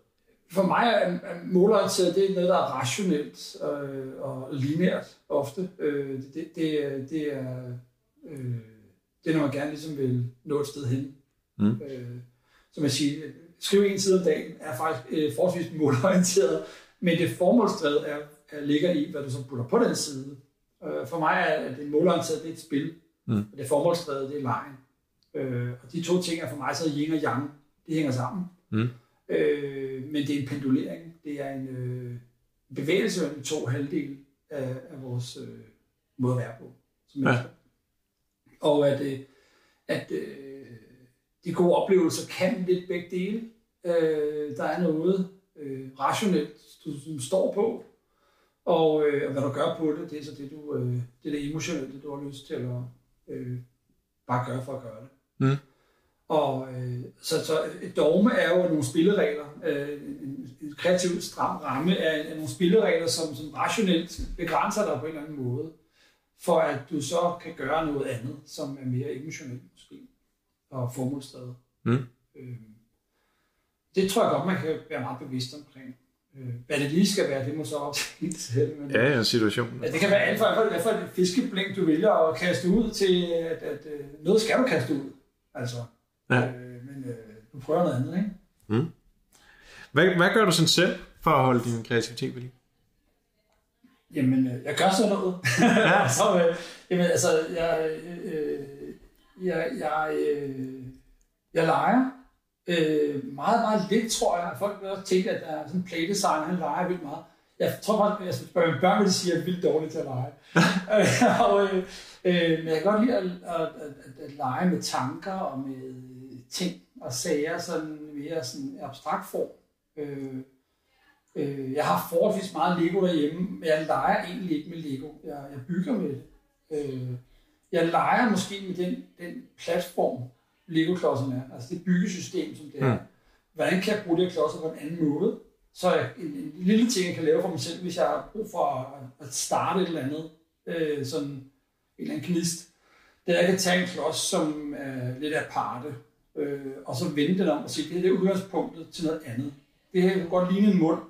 For mig er, er målorienteret det er noget, der er rationelt øh, og lineært ofte. Øh, det, det, det er øh, det er, når man gerne ligesom vil nå et sted hen. Mm. Øh, som jeg siger, skrive en side om dagen er faktisk øh, forholdsvis målorienteret, men det formålsdrevet er ligger i, hvad du så putter på den side. Øh, for mig er det målorienteret, det er et spil. Mm. Og det formålsdrevet, det er lejen. Øh, og de to ting er for mig så yin og yang. De hænger sammen. Mm. Øh, men det er en pendulering. Det er en øh, bevægelse mellem to halvdele af, af vores øh, måde at være på. Som ja. Og at, øh, at øh, de gode oplevelser kan lidt begge dele. Øh, der er noget øh, rationelt, du, du står på, og øh, hvad du gør på det, det er så det, du, øh, det, er det emotionelle, du har lyst til at øh, bare gøre for at gøre det. Mm. Og øh, så, så et dogme er jo nogle spilleregler. Øh, en, en kreativ stram ramme er, er nogle spilleregler, som, som rationelt begrænser dig på en eller anden måde, for at du så kan gøre noget andet, som er mere emotionelt måske, og formålsdrevet. Mm. Øh, det tror jeg godt, man kan være meget bevidst omkring. Øh, hvad det lige skal være, det må så op til selv. Men, ja, ja, situationen. Ja, det kan være alt fra, hvad for et fiskeblink, du vælger at kaste ud, til at, at, at øh, noget skal du kaste ud. Altså, ja. øh, men øh, du prøver noget andet, ikke? Mm. Hvad, hvad gør du sådan selv for at holde din kreativitet ved lige? Jamen, øh, jeg gør sådan noget. Ja. så, øh, jamen, altså, jeg, øh, jeg, jeg, øh, jeg leger Øh, meget, meget lidt, tror jeg. Folk vil også tænke, at der er sådan en playdesigner, han leger vildt meget. Jeg tror bare, at jeg skal spørge mine børn, de siger, at jeg er vildt dårligt til at lege. og, øh, øh, men jeg kan godt lide at, at, at, at lege med tanker og med ting og sager sådan mere sådan abstrakt form. Øh, øh, jeg har forholdsvis meget Lego derhjemme, men jeg leger egentlig ikke med Lego. Jeg, jeg bygger med det. Øh, jeg leger måske med den, den platform, Lego-klodserne er. Altså det byggesystem, som det er. Mm. Hvordan kan jeg bruge de her klodser på en anden måde? Så en, en lille ting, jeg kan lave for mig selv, hvis jeg har brug for at starte et eller andet, øh, sådan en eller anden knist, det er, at jeg kan tage en klods, som er lidt aparte, øh, og så vende den om og sige, det her er udgangspunktet til noget andet. Det her kan godt ligne en mund.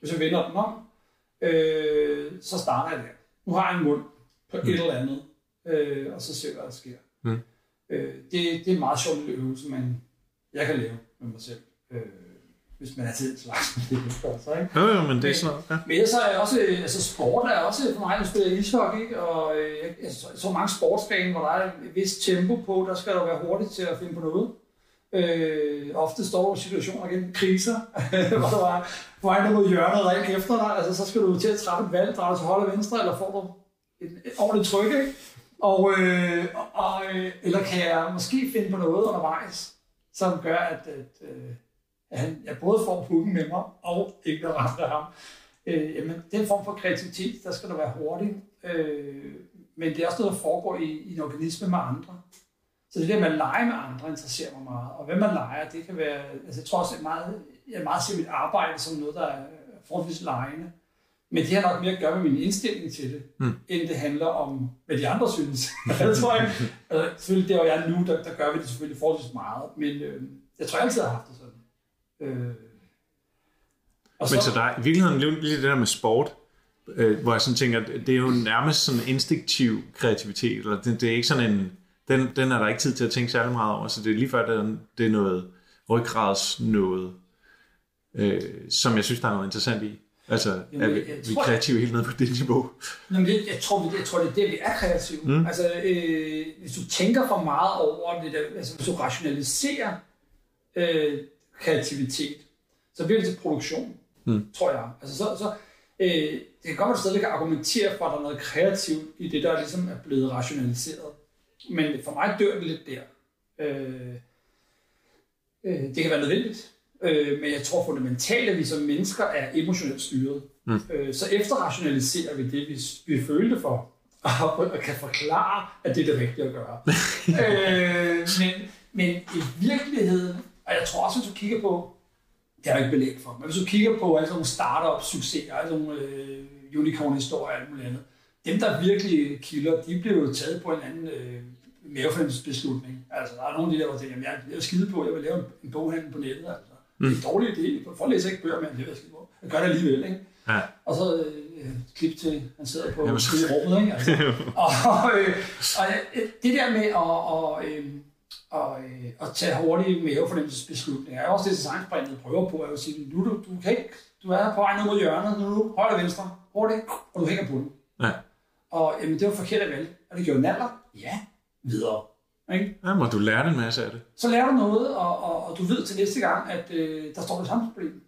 Hvis jeg vender den om, øh, så starter jeg der. Nu har jeg en mund på mm. et eller andet, øh, og så ser jeg, hvad der sker. Mm. Øh, det, det er en meget sjov øvelse, man, jeg kan lave med mig selv. Øh, hvis man er til slags med det, så, ikke? Jo, jo, men det er sådan noget, ja. Men så er også, altså sport er også for mig, at spille ishockey, ikke? og øh, jeg, jeg, så, så mange sportsgrene, hvor der er et vist tempo på, der skal du være hurtig til at finde på noget. Øh, ofte står der situationer igen, kriser, hvor du er på vej mod hjørnet og ind efter dig, altså så skal du til at træffe et valg, drejer du til højre og venstre, eller får du et, et ordentligt tryk, ikke? Og, øh, og, øh, eller kan jeg måske finde på noget undervejs, som gør, at, at, øh, at han, jeg både får pukken med mig, og ikke noget af ham. Øh, jamen, den form for kreativitet, der skal der være hurtig. Øh, men det er også noget, der foregår i, i en organisme med andre. Så det der med at lege med andre interesserer mig meget. Og hvem man leger, det kan være... Altså, jeg tror også, at meget, jeg meget ser mit arbejde som noget, der er forholdsvis legende. Men det har nok mere at gøre med min indstilling til det, mm. end det handler om, hvad de andre synes. det tror jeg. Altså, selvfølgelig, det var jeg nu, der, der gør vi det selvfølgelig forholdsvis meget. Men øh, jeg tror jeg altid har haft det sådan. Øh, Og så, Men så der er i virkeligheden lige det der med sport, øh, hvor jeg sådan tænker, det er jo nærmest sådan instinktiv kreativitet, eller det, det er ikke sådan en, den, den er der ikke tid til at tænke særlig meget over, så det er lige før, det er, det er noget ryggrads noget, øh, som jeg synes, der er noget interessant i. Altså, Jamen, er vi, vi er kreative helt ned på det niveau? Jamen, det, jeg, tror, jeg tror, det er det, vi er kreative. Mm. Altså, øh, hvis du tænker for meget over det, der, altså hvis du rationaliserer øh, kreativitet, så bliver det til produktion, mm. tror jeg. Altså, så, så, øh, det kan godt være, at du stadig kan argumentere for, at der er noget kreativt i det, der ligesom er blevet rationaliseret. Men for mig dør det lidt der. Øh, øh, det kan være nødvendigt, øh, men jeg tror fundamentalt, at vi som mennesker er emotionelt styret. Mm. Øh, så efterrationaliserer vi det, vi, vi følte for, og, og kan forklare, at det er det rigtige at gøre. øh, men, men i virkeligheden, og jeg tror også, hvis du kigger på, det er der ikke belæg for, men hvis du kigger på alle sådan nogle startup-succeser, alle sådan nogle øh, unicorn-historier og alt muligt andet, dem, der virkelig kilder, de bliver jo taget på en anden øh, mavefornemmelsesbeslutning. Altså, der er nogle af de der, hvor tænker, jeg er skide på, jeg vil lave en boghandel på nettet. Altså. Mm. Det er en dårlig idé. Folk læser ikke bøger, men det skide på. Jeg gør det alligevel, ikke? Ja. Og så øh, klip til, han sidder på Jamen, i rummet, ikke? Altså. og, øh, og øh, det der med at, og, øh, og, øh, at tage hurtige mavefornemmelsesbeslutninger, er også det, designsbringet prøver på, at sige, nu du, du kan ikke, du er på vej ned mod hjørnet, nu højre venstre, hurtigt, og du hænger på den. Ja. Og jamen, det var forkert at vælge. Og det gjorde naller. Ja, videre. Ikke? Ja, må du lære en masse af det. Så lærer du noget, og, og, og du ved til næste gang, at øh, der står det samme problem.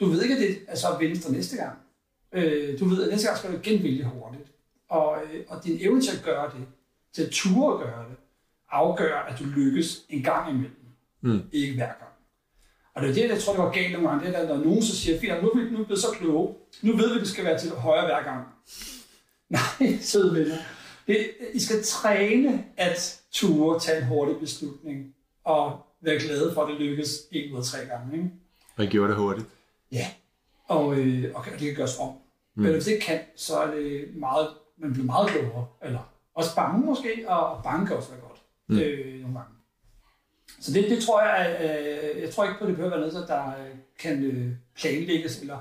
Du ved ikke, at det er så venstre næste gang. Øh, du ved, at næste gang skal du genvælge hurtigt. Og, øh, og din evne til at gøre det, til at ture at gøre det, afgør, at du lykkes en gang imellem. Mm. Ikke hver gang. Og det er det, jeg tror, det var galt nogle gange. Det er, når nogen så siger, fint, nu er vi nu er blevet så kloge. Nu ved vi, at det skal være til højre hver gang. Nej, søde venner. Det, I skal træne at ture tage en hurtig beslutning, og være glade for, at det lykkes en ud af tre gange. Ikke? Og I gjorde det hurtigt? Ja, og, øh, og det kan gøres om. Mm. Men hvis det kan, så er det meget, man bliver meget klogere, eller også bange måske, og bange kan også være godt mm. øh, nogle gange. Så det, det tror jeg, øh, jeg tror ikke på, at det behøver være noget, der øh, kan øh, planlægges eller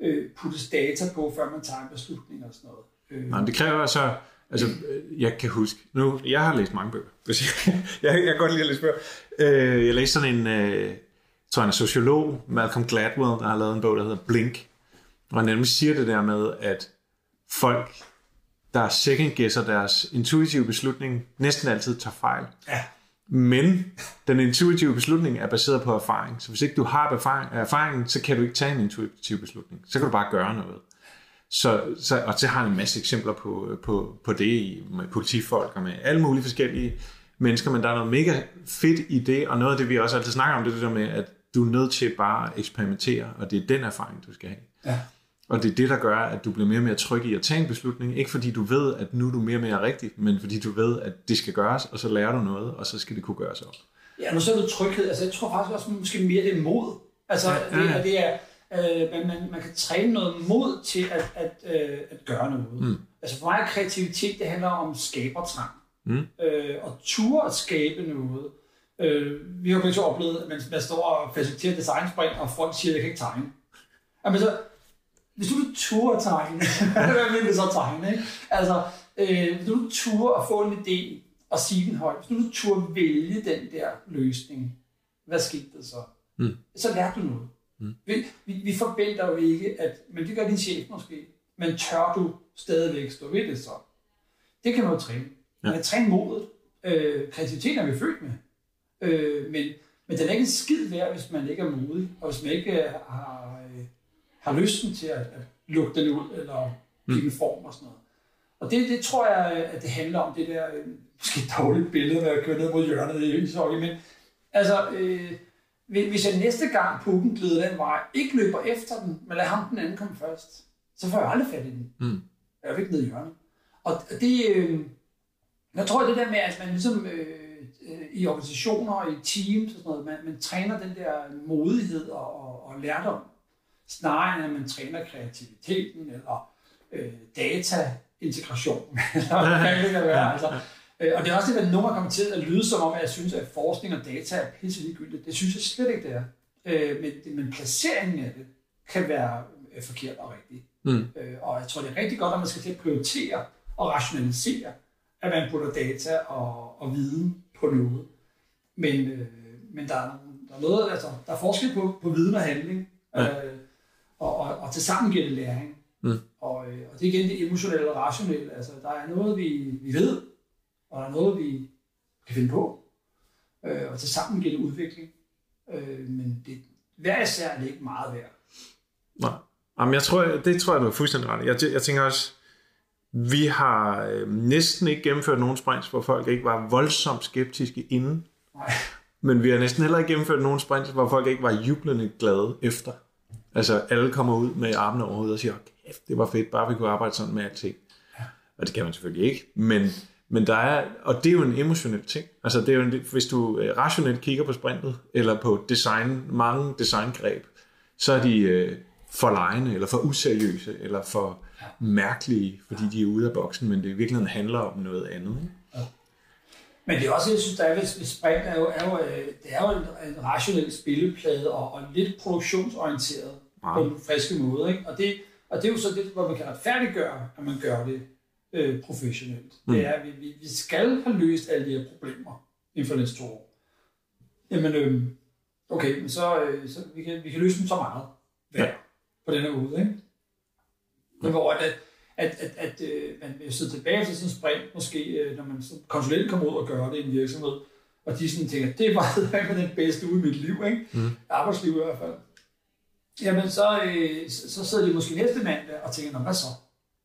øh, puttes data på, før man tager en beslutning og sådan noget. Øh. Nej, det kræver så, altså jeg kan huske, nu, jeg har læst mange bøger, jeg, jeg, jeg kan godt lide at læse bøger. Øh, jeg læste sådan en, øh, tror jeg, en sociolog, Malcolm Gladwell, der har lavet en bog, der hedder Blink, og han nemlig siger det der med, at folk, der second guesser deres intuitive beslutning, næsten altid tager fejl. Ja. Men den intuitive beslutning er baseret på erfaring. Så hvis ikke du har erfaring, erfaring, så kan du ikke tage en intuitiv beslutning. Så kan du bare gøre noget. Så, så, og så har han en masse eksempler på, på, på det med politifolk og med alle mulige forskellige mennesker, men der er noget mega fedt i det, og noget af det, vi også altid snakker om, det er det der med, at du er nødt til bare at eksperimentere, og det er den erfaring, du skal have. Ja. Og det er det, der gør, at du bliver mere og mere tryg i at tage en beslutning. Ikke fordi du ved, at nu er du mere og mere rigtig, men fordi du ved, at det skal gøres, og så lærer du noget, og så skal det kunne gøres op. Ja, nu så er det tryghed. Altså, jeg tror faktisk også måske mere det er mod. Altså, ja, ja. Det, det er, øh, man, man, man kan træne noget mod til at, at, øh, at gøre noget. Mm. Altså for mig er kreativitet, det handler om skabertrang. Mm. Øh, og ture at skabe noget. Øh, vi har jo oplevet, at man, man står og faciliterer designspring, og folk siger, at jeg kan ikke tegne. Jamen så, hvis du turde tegne, hvad vil det så tegne? Ikke? Altså, øh, hvis du turde at få en idé og sige den højt, hvis du turde vælge den der løsning, hvad skete der så? Mm. Så lærte du noget. Mm. Vi, vi, vi forventer jo ikke, at, men det gør din chef måske, men tør du stadigvæk stå ved det så? Det kan man jo træne. Man kan træne modet. Øh, kreativiteten er vi født med. Øh, men, men den er ikke en skid værd, hvis man ikke er modig, og hvis man ikke øh, har, øh, har lysten til at, at lukke den ud, eller give mm. en form og sådan noget. Og det, det tror jeg, at det handler om, det der øh, måske dårligt billede med at køre ned mod hjørnet i ishockey, men altså, øh, hvis jeg næste gang pukken glider den vej, ikke løber efter den, men lader ham den anden komme først, så får jeg aldrig fat i den. Mm. Jeg er ikke ned i hjørnet. Og det, øh, jeg tror det der med, at man ligesom øh, øh, i organisationer og i teams og sådan noget, man, man træner den der modighed og, og, og lærdom, snarere end at man træner kreativiteten eller øh, dataintegration, eller hvad det kan være. Altså, og det er også det, at nogen kommer til at lyde som om, at jeg synes, at forskning og data er pisse ligegyldigt. Det synes jeg slet ikke, det er. Øh, men, men placeringen af det, kan være øh, forkert og rigtigt. Mm. Øh, og jeg tror, det er rigtig godt, at man skal til at prioritere og rationalisere, at man putter data og, og viden på noget. Men, øh, men der, er, der er noget, altså, der er forskel på, på viden og handling, Ja. øh, og, og, og til sammen giver det læring. Mm. Og, øh, og det er igen det emotionelle og rationelle. Altså, der er noget, vi, vi ved, og der er noget, vi kan finde på. Øh, og til sammen giver det udvikling. Øh, men det, hver især er det ikke meget værd. Nej. Jamen, jeg tror, det tror jeg, du er fuldstændig ret. Jeg, jeg tænker også, vi har øh, næsten ikke gennemført nogen sprints, hvor folk ikke var voldsomt skeptiske inden. Nej. Men vi har næsten heller ikke gennemført nogen sprints, hvor folk ikke var jublende glade efter. Altså, alle kommer ud med armene over hovedet og siger, kæft, det var fedt, bare vi kunne arbejde sådan med alting. Og det kan man selvfølgelig ikke, men, men der er, og det er jo en emotionel ting. Altså, det er jo en, hvis du øh, rationelt kigger på sprintet, eller på design, mange designgreb, så er de øh, for lejende, eller for useriøse, eller for mærkelige, fordi de er ude af boksen, men det i virkeligheden handler om noget andet. Ikke? Men det er også, jeg synes, der er ved, sprint, er jo, er jo, øh, det er jo en, en rationel spilleplade og, og lidt produktionsorienteret på Meget. en friske måde. Ikke? Og, det, og det er jo så det, hvor man kan retfærdiggøre, at man gør det øh, professionelt. Mm. Det er, at vi, vi, vi skal have løst alle de her problemer inden for næste to år. Jamen, øh, okay, men så, øh, så vi, kan, vi kan løse dem så meget hver Ja. på den her måde. Ikke? Men hvor at, at, at, at øh, man vil sidde tilbage til sådan en sprint, måske øh, når man som konsulent kommer ud og gør det i en virksomhed, og de sådan tænker, det var med den bedste uge i mit liv, ikke? Mm. arbejdsliv i hvert fald. Jamen, så, øh, så, så sidder de måske næste mandag og tænker, Nå, hvad så?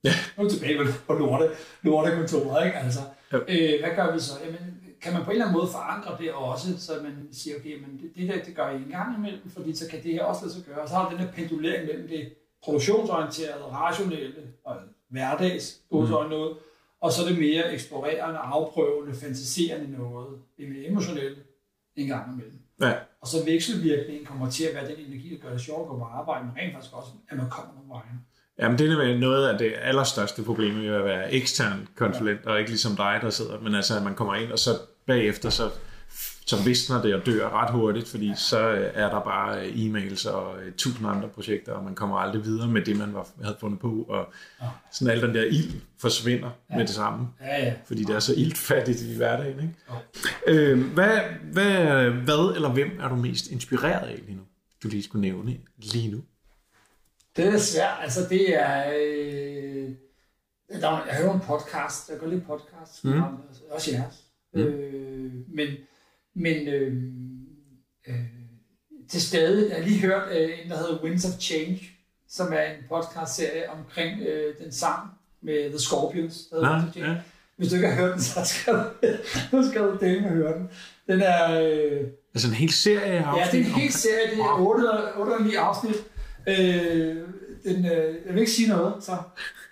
Ja. Nu er vi tilbage på- lorte, lortekontoret, ikke? Altså, Jo. øh, hvad gør vi så? Jamen, kan man på en eller anden måde forankre det også, så man siger, okay, men det, det der, det gør I en gang imellem, fordi så kan det her også lade sig gøre. Og så har du den her pendulering mellem det produktionsorienterede, rationelle og hverdags, mm. noget, og så det mere eksplorerende, afprøvende, fantaserende noget, det mere emotionelle, en gang imellem. Ja. Og så vekselvirkningen kommer til at være den energi, der gør det sjovt at gå på arbejde, men rent faktisk også, at man kommer nogle vejen. Jamen, det er noget af det allerstørste problem ved at være ekstern konsulent, og ikke ligesom dig, der sidder, men altså, at man kommer ind, og så bagefter, så, så visner det og dør ret hurtigt, fordi så øh, er der bare øh, e-mails og øh, tusind andre projekter, og man kommer aldrig videre med det, man var, havde fundet på, og Ja. sådan al den der ild forsvinder Ja. med det samme, Ja, ja. fordi det er så ildfattigt i hverdagen. Ikke? Jo. Øh, hvad, hvad, hvad eller hvem er du mest inspireret af lige nu, du lige skulle nævne lige nu? Det er svært. Altså, det er... Øh, der, er- jeg hører en podcast. Jeg går lidt podcast. Mm. Mm. Også jeres. Mm. Øh, men men øh, øh, til stadig, jeg har lige hørt øh, en, der hedder Winds of Change, som er en podcast-serie omkring øh, den sang med The Scorpions. Der hedder of Change. ja. Hvis du ikke har hørt den, så skal du, så skal du dele med at høre den. Den er... Øh, Altså en hel serie af Ja, det er afsnit en hel serie, det er 8 eller 8 eller 9 afsnit. Øh, den, øh, jeg vil ikke sige noget, så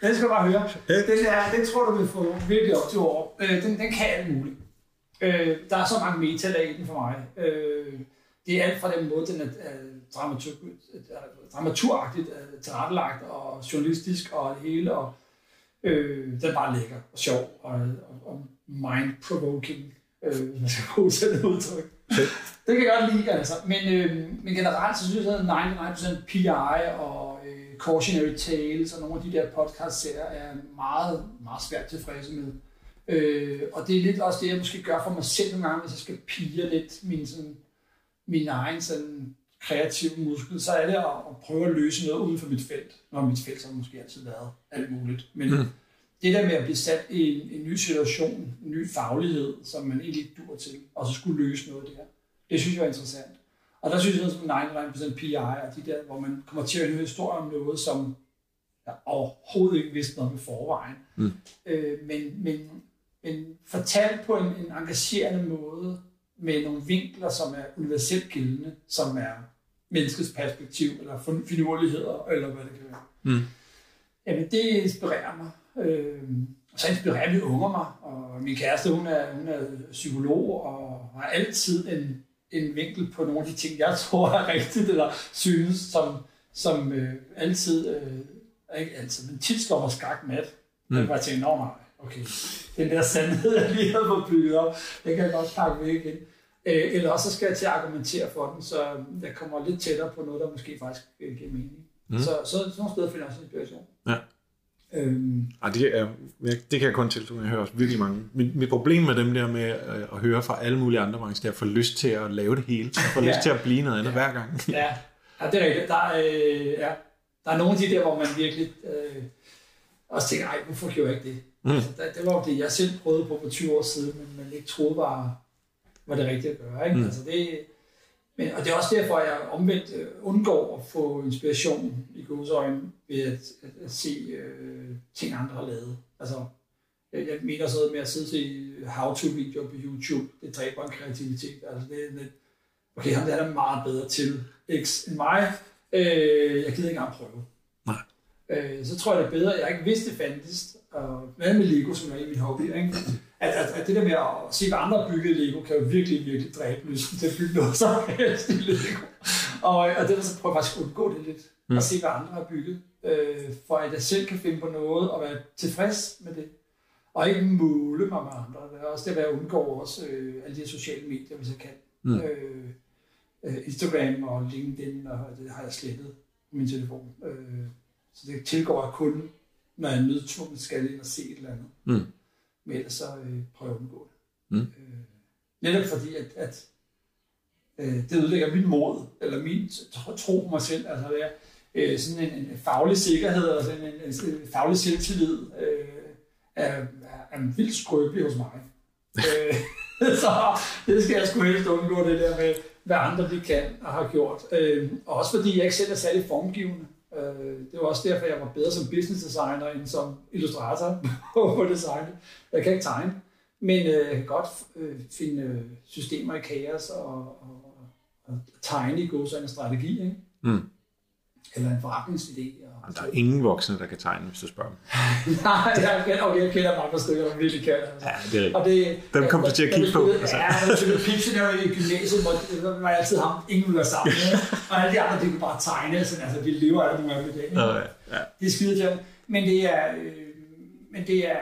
den skal du bare høre. Den, er, den tror du vil få virkelig op til over. Øh, den, den kan alt muligt. Øh, der er så mange metalag i den for mig. Øh, det er alt fra den måde, den er, er dramatur, dramaturagtigt er tilrettelagt og journalistisk og det hele. Og, øh, den er bare lækker og sjov og, og, og mind-provoking, øh, man skal bruge sådan et udtryk. Det kan jeg godt lide, altså. Men, øh, men generelt så synes jeg, at 99% PI og øh, Cautionary Tales og nogle af de der podcast-serier er meget, meget svært tilfredse med. Øh, og det er lidt også det, jeg måske gør for mig selv nogle gange, hvis jeg skal pige lidt min, sådan, min egen sådan, kreative muskel, så er det at, at prøve at løse noget uden for mit felt. Når mit felt så måske altid været alt muligt. Men Mm. Det der med at blive sat i en, en ny situation, en ny faglighed, som man egentlig ikke dur til, og så skulle løse noget der, det synes jeg er interessant. Og der synes jeg, at 99% PI er de der, hvor man kommer til at høre historier om noget, som jeg overhovedet ikke vidste noget med forvejen. Mm. Øh, men, men, men fortalt på en, en engagerende måde, med nogle vinkler, som er universelt gældende, som er menneskets perspektiv, eller fin- finurligheder, eller hvad det kan være. Mm. Jamen, det inspirerer mig. Øh, og så inspirerer vi unger mig, og min kæreste, hun er, hun er psykolog, og har altid en, en vinkel på nogle af de ting, jeg tror er rigtigt, eller synes, som, som øh, altid, øh, ikke altid, men tit slår mig skak med. Mm. Jeg bare nej, okay, den der sandhed, jeg lige havde fået bygget op, den kan jeg godt pakke væk igen. Øh, eller også så skal jeg til at argumentere for den, så jeg kommer lidt tættere på noget, der måske faktisk øh, giver mening. Mm. Så, så sådan nogle steder finder jeg også inspiration. Ja. Øhm, Ej, det, er, det kan jeg kun tilslutte. Jeg hører også virkelig mange. Mit, mit problem med dem der med at, at høre fra alle mulige andre brancher, det er at få lyst til at lave det hele. Få Ja. lyst til at blive noget andet hver gang. ja. ja, det er rigtigt. Der, er, øh, ja. der er nogle af de der, hvor man virkelig øh, også tænker, ej, hvorfor gjorde jeg ikke det? Mm. Altså, det, det var jo det, jeg selv prøvede på for 20 år siden, men man ikke troede var, var det rigtige at gøre. Ikke? Mm. Altså, det, men, og det er også derfor, at jeg omvendt øh, undgår at få inspiration i godsøjne ved at, at, at se øh, ting, andre har lavet. Altså, jeg, jeg mener sådan noget med at sidde til how-to-videoer på YouTube. Det dræber en kreativitet. Altså, det er lidt, okay, ham der er meget bedre til X end mig. Øh, jeg gider ikke engang prøve. Nej. Øh, så tror jeg, det er bedre, jeg ikke vidste, det fandtes. Og hvad med Lego, som er en af mine hobbyer, ikke? At, at, at, det der med at se, hvad andre har bygget Lego, kan jo virkelig, virkelig dræbe lysten til at bygge noget som helst i Lego. Og, og det så prøver jeg faktisk at undgå det lidt. Mm. At se, hvad andre har bygget. Øh, for at jeg selv kan finde på noget og være tilfreds med det. Og ikke måle mig med andre. Det er også det, at jeg undgår også øh, alle de sociale medier, hvis jeg kan. Mm. Øh, øh, Instagram og LinkedIn, og det har jeg slettet på min telefon. Øh, så det tilgår jeg kun, når jeg er nødtvunget skal ind og se et eller andet. Mm. Men ellers så øh, prøver jeg at undgå det. Mm. Øh, netop fordi, at, at øh, det ødelægger min mod, eller min tro, på mig selv. Altså det er øh, sådan en, en faglig sikkerhed, og sådan en, en, en faglig selvtillid, øh, er, er, er vildt skrøbelig hos mig. øh, så det skal jeg sgu helst undgå, det der med, hvad andre de kan og har gjort. Øh, og også fordi jeg ikke selv er særlig formgivende. Øh, det var også derfor, jeg var bedre som business designer end som illustrator på, designet. Jeg kan ikke tegne, men øh, jeg kan godt øh, finde systemer i kaos og, og, og tegne i god en strategi, ikke? Mm. eller en forretningsidé. Og, Jamen, Der er ingen voksne, der kan tegne, hvis du spørger dem. Nej, jeg kender, okay, jeg kender mange stykker, der virkelig kan. Altså. Ja, det er rigtigt. Og det, Dem kom du til at kigge på, Altså. altså. Ja, når jeg spillede Pictionary i gymnasiet, hvor det var jeg altid ham, ingen ville være sammen. ikke? og alle de andre, de kunne bare tegne, sådan, altså, vi lever af nogle af dem i dag. ja. ja. Det er skide til. Men det er, øh, men det er,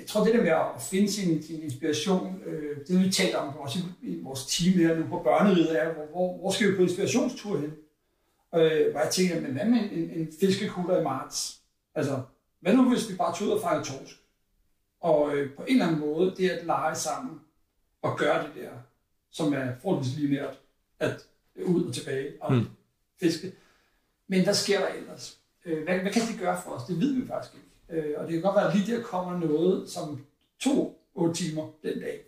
jeg tror det der med at finde sin, sin inspiration, øh, det vi taler om også i, i vores team her nu på børneriget, er, hvor, hvor, hvor skal vi på inspirationstur hen? Øh, hvor jeg tænker, men hvad med en, en, en fiskekutter i marts? Altså, hvad nu hvis vi bare tog ud og fejrede torsk? Og øh, på en eller anden måde, det at lege sammen og gøre det der, som er forholdsvis lineært, at ud og tilbage og mm. fiske. Men hvad sker der ellers? Øh, hvad, hvad kan det gøre for os? Det ved vi faktisk ikke. Øh, og det kan godt være, at lige der kommer noget, som to otte timer den dag,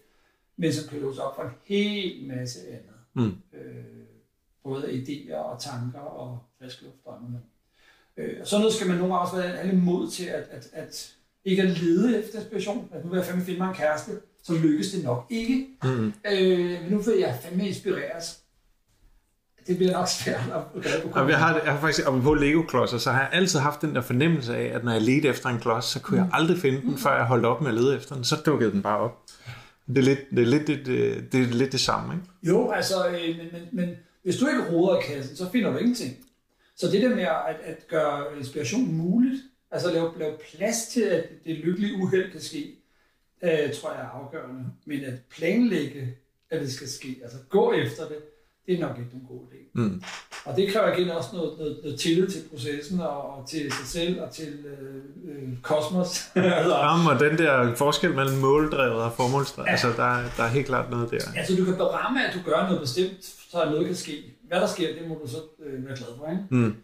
men som kan låse op for en hel masse andet. Mm. Øh, både idéer og tanker og frisk luft og andet. Øh, og sådan noget skal man nogle gange også være have lidt mod til, at, at, at ikke at lede efter inspiration. At nu vil jeg fandme finde mig en kæreste, så lykkes det nok ikke. Mm. Øh, men nu vil jeg fandme inspireres. Det bliver nok svært at gøre på jeg har, jeg har faktisk, og på Lego-klodser, så har jeg altid haft den der fornemmelse af, at når jeg ledte efter en klods, så kunne jeg aldrig finde den, før jeg holdt op med at lede efter den. Så dukkede den bare op. Det er lidt det, er lidt, det, det, det, er lidt det samme, ikke? Jo, altså, øh, men, men, men hvis du ikke roder i kassen, så finder du ingenting. Så det der med at, at gøre inspiration muligt, altså lave, lave plads til, at det lykkelige uheld kan ske, øh, tror jeg er afgørende. Men at planlægge, at det skal ske, altså gå efter det, det er nok ikke en god idé. Mm. Og det kræver igen også noget, noget, noget tillid til processen og, og til sig selv og til øh, øh, kosmos. altså, Jamen, og den der forskel mellem måldrevet og formålsdrevet, Ja. altså der, er- der er helt klart noget der. Altså, du kan beramme, at du gør noget bestemt, så noget kan ske. Hvad der sker, det må du så øh, være glad for, ikke? Mm.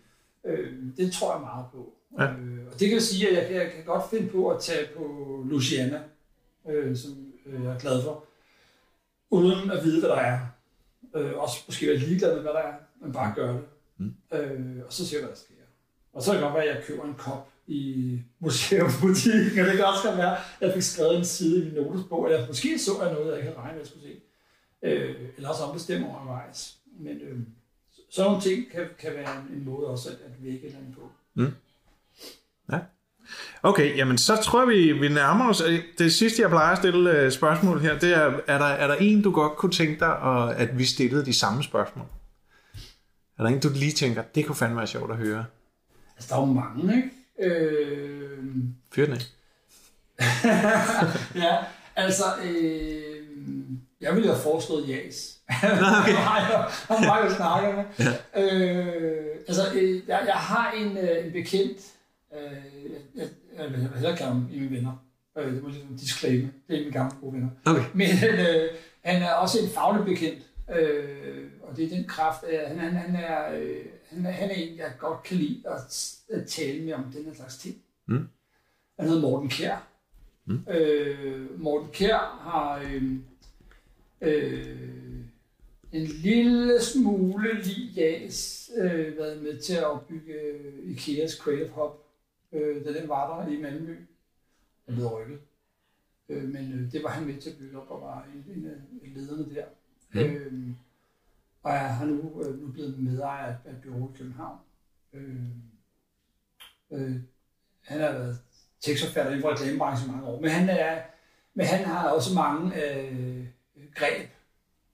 Øh, det tror jeg meget på. Ja. Øh, og det kan sige, at jeg, jeg kan godt finde på at tage på Luciana, øh, som øh, jeg er glad for, uden at vide, hvad der er. Øh, også måske være ligeglad med, hvad der er, men bare gøre det. Mm. Øh, og så ser jeg, hvad der sker. Og så kan det godt være, at jeg køber en kop i museumsbutikken, og det kan også godt være, at jeg fik skrevet en side i min notesbog, eller måske så jeg noget, jeg ikke havde regnet med, at jeg skulle se. Øh, eller også ombestemme undervejs. Men øh, så- sådan nogle ting kan, kan være en, en måde også at, at vække et eller andet på. Okay, jamen så tror jeg, vi, vi nærmer os. Øh, Det sidste, jeg plejer at stille øh, spørgsmål her, det er, er der, er der en, du godt kunne tænke dig, og, at vi stillede de samme spørgsmål? Er der en, du lige tænker, det kunne fandme være sjovt at høre? Altså, der er jo mange, ikke? Øh, Fyr den af. ja, altså, øh, Jeg ville have foreslået jas. okay. Han var jo snakker med. Ja. Øh, altså, øh, jeg, jeg har en, øh, en bekendt, øh, jeg, jeg, jeg vil hellere kalde ham i mine venner. Øh, det må jeg ligesom disclaimer. Det er mine gamle gode venner. Okay. Men øh, han er også en faglig bekendt. Øh, og det er den kraft, at han, han, han, er, øh, han, er, han er en, jeg godt kan lide at, at tale med om den her slags ting. Mm. Han hedder Morten Kjær. Mm. Øh, Morten Kjær har øh, øh, en lille smule lige jas øh, været med til at opbygge Ikeas Creative Hub, øh, da den var der i Malmø. Den blev rykket. Øh, men øh, det var han med til at bygge op og var en, en af lederne der. Mm. Øh, og jeg har nu, øh, nu blevet medejer af, af i København. Øh, øh, han har været tekstforfatter inden for reklamebranchen i mange år, men han, er, men han har også mange øh, greb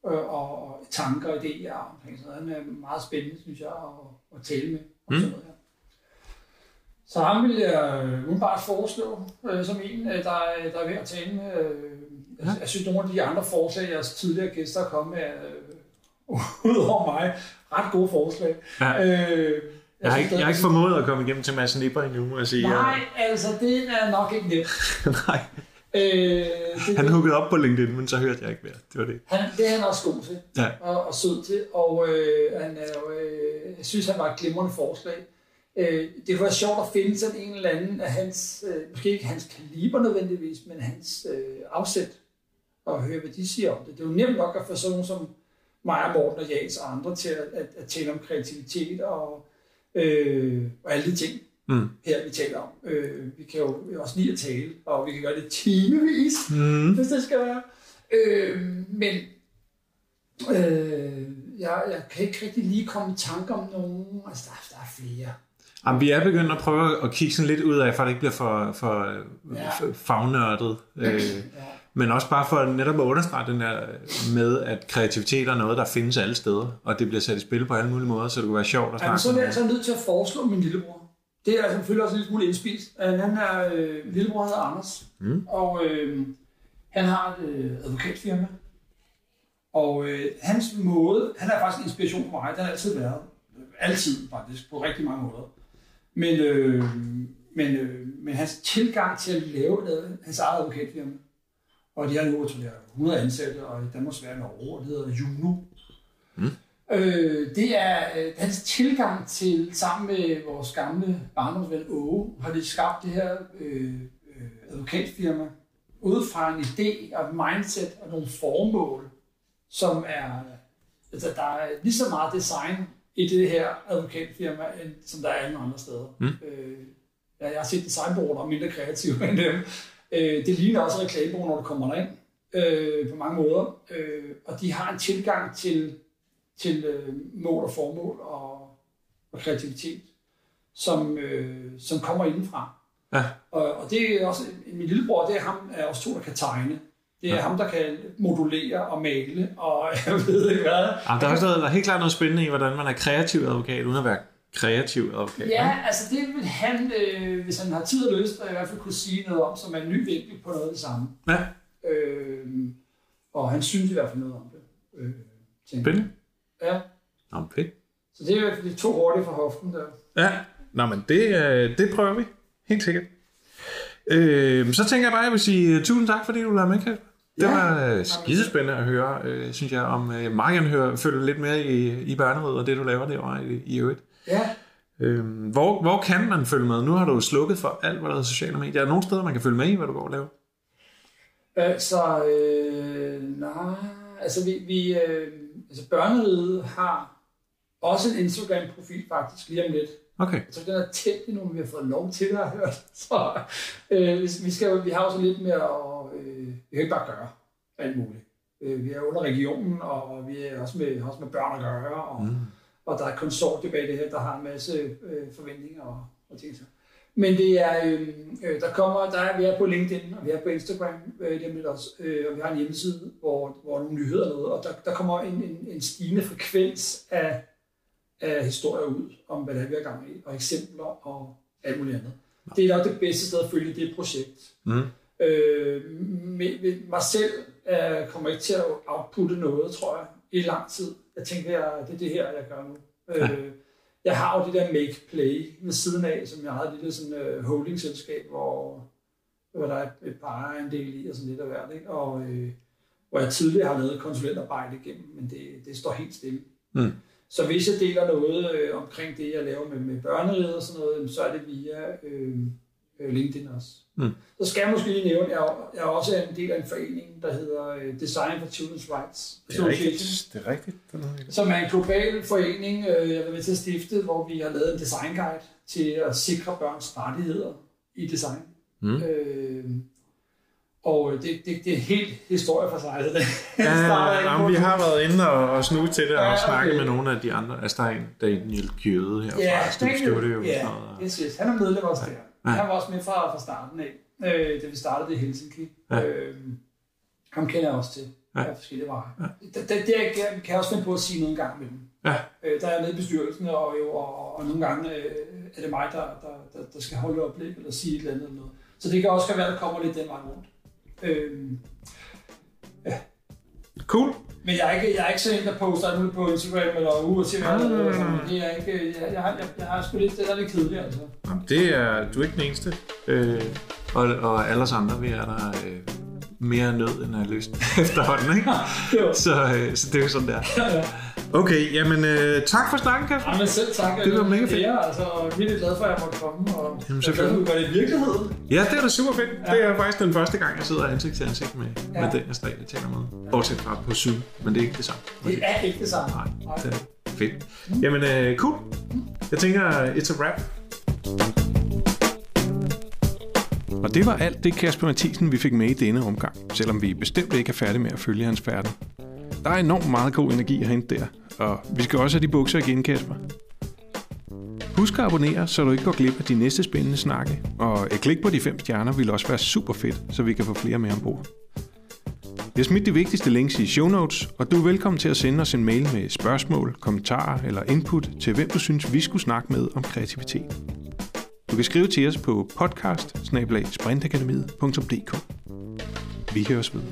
øh, og, og tanker og idéer omkring sådan noget. Han er meget spændende, synes jeg, at, at tale med om Mm. sådan noget her. Så ham vil jeg øh, umiddelbart foreslå øh, som en, øh, der, er- der er ved at tale med. Øh, jeg, jeg synes, nogle af de andre forslag, jeres tidligere gæster er kommet med, øh, ud over mig, ret gode forslag. Ja. Øh, Jeg har, synes, ikke, jeg har ikke formået at komme igennem til Mads Nipper endnu, må jeg sige. Nej, altså, det er nok ikke nemt. Nej. Øh, det, Han huggede op på LinkedIn, men så hørte jeg ikke mere. Det var det. han, det er han også god til, Ja. og, og sød til, og øh, han er, jo, øh, jeg synes, han var et glimrende forslag. Øh, det kunne være sjovt at finde sådan en eller anden af hans, øh, måske ikke hans kaliber nødvendigvis, men hans øh, afsæt, og høre, hvad de siger om det. Det er jo nemt nok at få sådan nogen som mig og Morten og Jans og andre til at, at, at tale om kreativitet og, øh, og alle de ting, Mm. her vi taler om. Øh, vi kan jo også lide at tale, og vi kan gøre det timevis, Mm. hvis det skal være. Øh, men øh, jeg, jeg kan ikke rigtig lige komme i tanke om nogen. Altså, der, der er flere. Jamen, vi er begyndt at prøve at kigge sådan lidt ud af, for at det ikke bliver for, for, Ja. fagnørdet. Øh, Ja. men også bare for netop at understrege den der med, at kreativitet er noget, der findes alle steder, og det bliver sat i spil på alle mulige måder, så det kunne være sjovt at snakke så er jeg altså nødt til at foreslå min lillebror. Det er altså selvfølgelig også en lille smule indspist. Øh, Han er, øh, lillebror hedder Anders, Mm. og øh, han har et øh, advokatfirma. Og øh, hans måde, han er faktisk en inspiration for mig, den har altid været. Altid faktisk, på rigtig mange måder. Men, øh, men, øh, men hans tilgang til at lave noget, hans eget advokatfirma, og de har nu, jeg tror, har 100 ansatte, og i Danmarks Sverige Norge, og det hedder Juno. Mm. Øh, det er øh, hans tilgang til, sammen med vores gamle barndomsven Åge, har de skabt det her øh, øh, advokatfirma, ud fra en idé og et mindset og nogle formål, som er, altså der er lige så meget design i det her advokatfirma, end, som der er alle andre steder. Mm. Øh, ja, jeg har set designbureauer, der er mindre kreative end dem. Øh, det ligner også reklamebureauer, når du kommer derind, øh, på mange måder. Øh, og de har en tilgang til, til øh, mål og formål og, og kreativitet, som, øh, som kommer indenfra. Ja. Og, og det er også, min lillebror, det er ham, er også to, der kan tegne. Det er Ja. ja. ham, der kan modulere og male, og jeg ved ikke hvad. Jamen, der er også noget, der er helt klart noget spændende i, hvordan man er kreativ advokat, uden at være kreativ advokat. Ja, altså det vil han, øh, hvis han har tid og lyst, i hvert fald kunne sige noget om, som er en ny vinkel på noget af det samme. Ja. Øh, og han synes i hvert fald noget om det. Øh. Spændende. Ja, Nå, men fedt. så det er i hvert fald to hurtige fra hoften der. Ja, Nå, men det, øh, det prøver vi. Helt sikkert. Øh, så tænker jeg bare, at jeg vil sige øh, tusind tak, fordi du lavede med, Kasper. Det Ja. var øh, skidespændende at høre, øh, synes jeg, om øh, meget gerne høre, følge lidt mere i, i børneriget og det, du laver derovre i, i øvrigt. Ja, Øh, hvor, hvor kan man følge med? Nu har du slukket for alt, hvad der hedder sociale medier. Er der nogle steder, man kan følge med i, hvad du går og laver? altså, øh, nej, altså vi, vi øh, altså børneriget har også en Instagram-profil faktisk lige om lidt. Okay. Jeg tror, den er tæt endnu, men vi har fået lov til det, har hørt. Så øh, vi, skal, vi har også lidt mere at... Øh, vi kan ikke bare gøre alt muligt. Øh, vi er under regionen, og vi er også med, også med børn at gøre, og, Mm. og der er et bag det her, der har en masse øh, forventninger og, og ting. Så. Men det er, øh, øh, der kommer, der er, vi er på LinkedIn, og vi er på Instagram øh, om lidt også, øh, og vi har en hjemmeside, hvor, hvor nogle nyheder er noget, og der, der kommer en, en, en stigende frekvens af, af historier ud om, hvad det er, vi har gang i, og eksempler og alt muligt andet. Det er nok det bedste sted at følge det projekt. Mm. Øh, med, med mig selv Jeg kommer ikke til at outputte noget, tror jeg, i lang tid. Jeg tænker, jeg, det er det her, jeg gør nu. Ja. Jeg har jo det der make-play ved siden af, som jeg har et lille sådan, uh, holdingselskab, hvor, hvor der er et par en del i og sådan lidt af hvert. Ikke? Og, øh, hvor jeg tidligere har lavet konsulentarbejde igennem, men det, det står helt stille. Mm. Så hvis jeg deler noget øh, omkring det, jeg laver med, med børneriget og sådan noget, så er det via øh, LinkedIn også. Mm. Så skal jeg måske lige nævne, at jeg, jeg er også en del af en forening, der hedder øh, Design for Children's Rights Det er rigtigt. Det er rigtigt. Som er en global forening, øh, jeg er med til at stifte, hvor vi har lavet en designguide til at sikre børns rettigheder i design. Mm. Øh, og øh, det, det, det er en helt historie for sig. Altså, det ja, jamen, vi har været inde og, og snuge til det og ja, okay. snakket med nogle af de andre. Altså, der er en Daniel Gjøde herfra. Ja, Daniel, ja, yes, yes. han er medlem også der. Ja. Han var også med fra, fra starten af, øh, da vi startede i Helsinki. Ja. Øh, ham kender jeg også til. Ja. Af forskellige veje. Ja. Det, det, det kan jeg også finde på at sige noget en gang med dem. Ja. Øh, der er jeg nede i bestyrelsen, og, jo, og, og nogle gange øh, er det mig, der, der, der, der skal holde oplæg eller sige et eller andet. Eller noget. Så det kan også være, at der kommer lidt den vej rundt. Øhm, ja. Cool. Men jeg er ikke, jeg er ikke sådan en, der poster alt på Instagram eller uge til hvad. Mm. Det er ikke, jeg, jeg, har, jeg, jeg har sgu lidt, det er lidt kedeligt, altså. Jamen, det er, du er ikke den eneste. Øh, og, og alle os andre, vi er der øh, mere nød, end er lyst efterhånden, ikke? så, øh, så det er jo sådan der. Ja, ja. Okay, jamen øh, tak for snakken, Kasper. Jamen selv tak. Det var mega fedt. Altså, jeg er glad for, at jeg måtte komme. Og jamen, selvfølgelig. Jeg at det i virkelighed. Ja, det er da super fedt. Ja. Det er faktisk den første gang, jeg sidder ansigt til ansigt med, ja. med den, jeg stadig taler med. Bortset fra på Zoom, men det er ikke det samme. Det er ikke det samme. Nej, det er fedt. Jamen, øh, cool. Jeg tænker, it's a wrap. Og det var alt det Kasper Mathisen, vi fik med i denne omgang, selvom vi bestemt ikke er færdige med at følge hans færden. Der er enormt meget god energi at hente der, og vi skal også have de bukser igen, Kasper. Husk at abonnere, så du ikke går glip af de næste spændende snakke, og et klik på de fem stjerner vil også være super fedt, så vi kan få flere med ombord. Jeg har smidt de vigtigste links i show notes, og du er velkommen til at sende os en mail med spørgsmål, kommentarer eller input til hvem du synes, vi skulle snakke med om kreativitet. Du kan skrive til os på podcast Vi høres ved.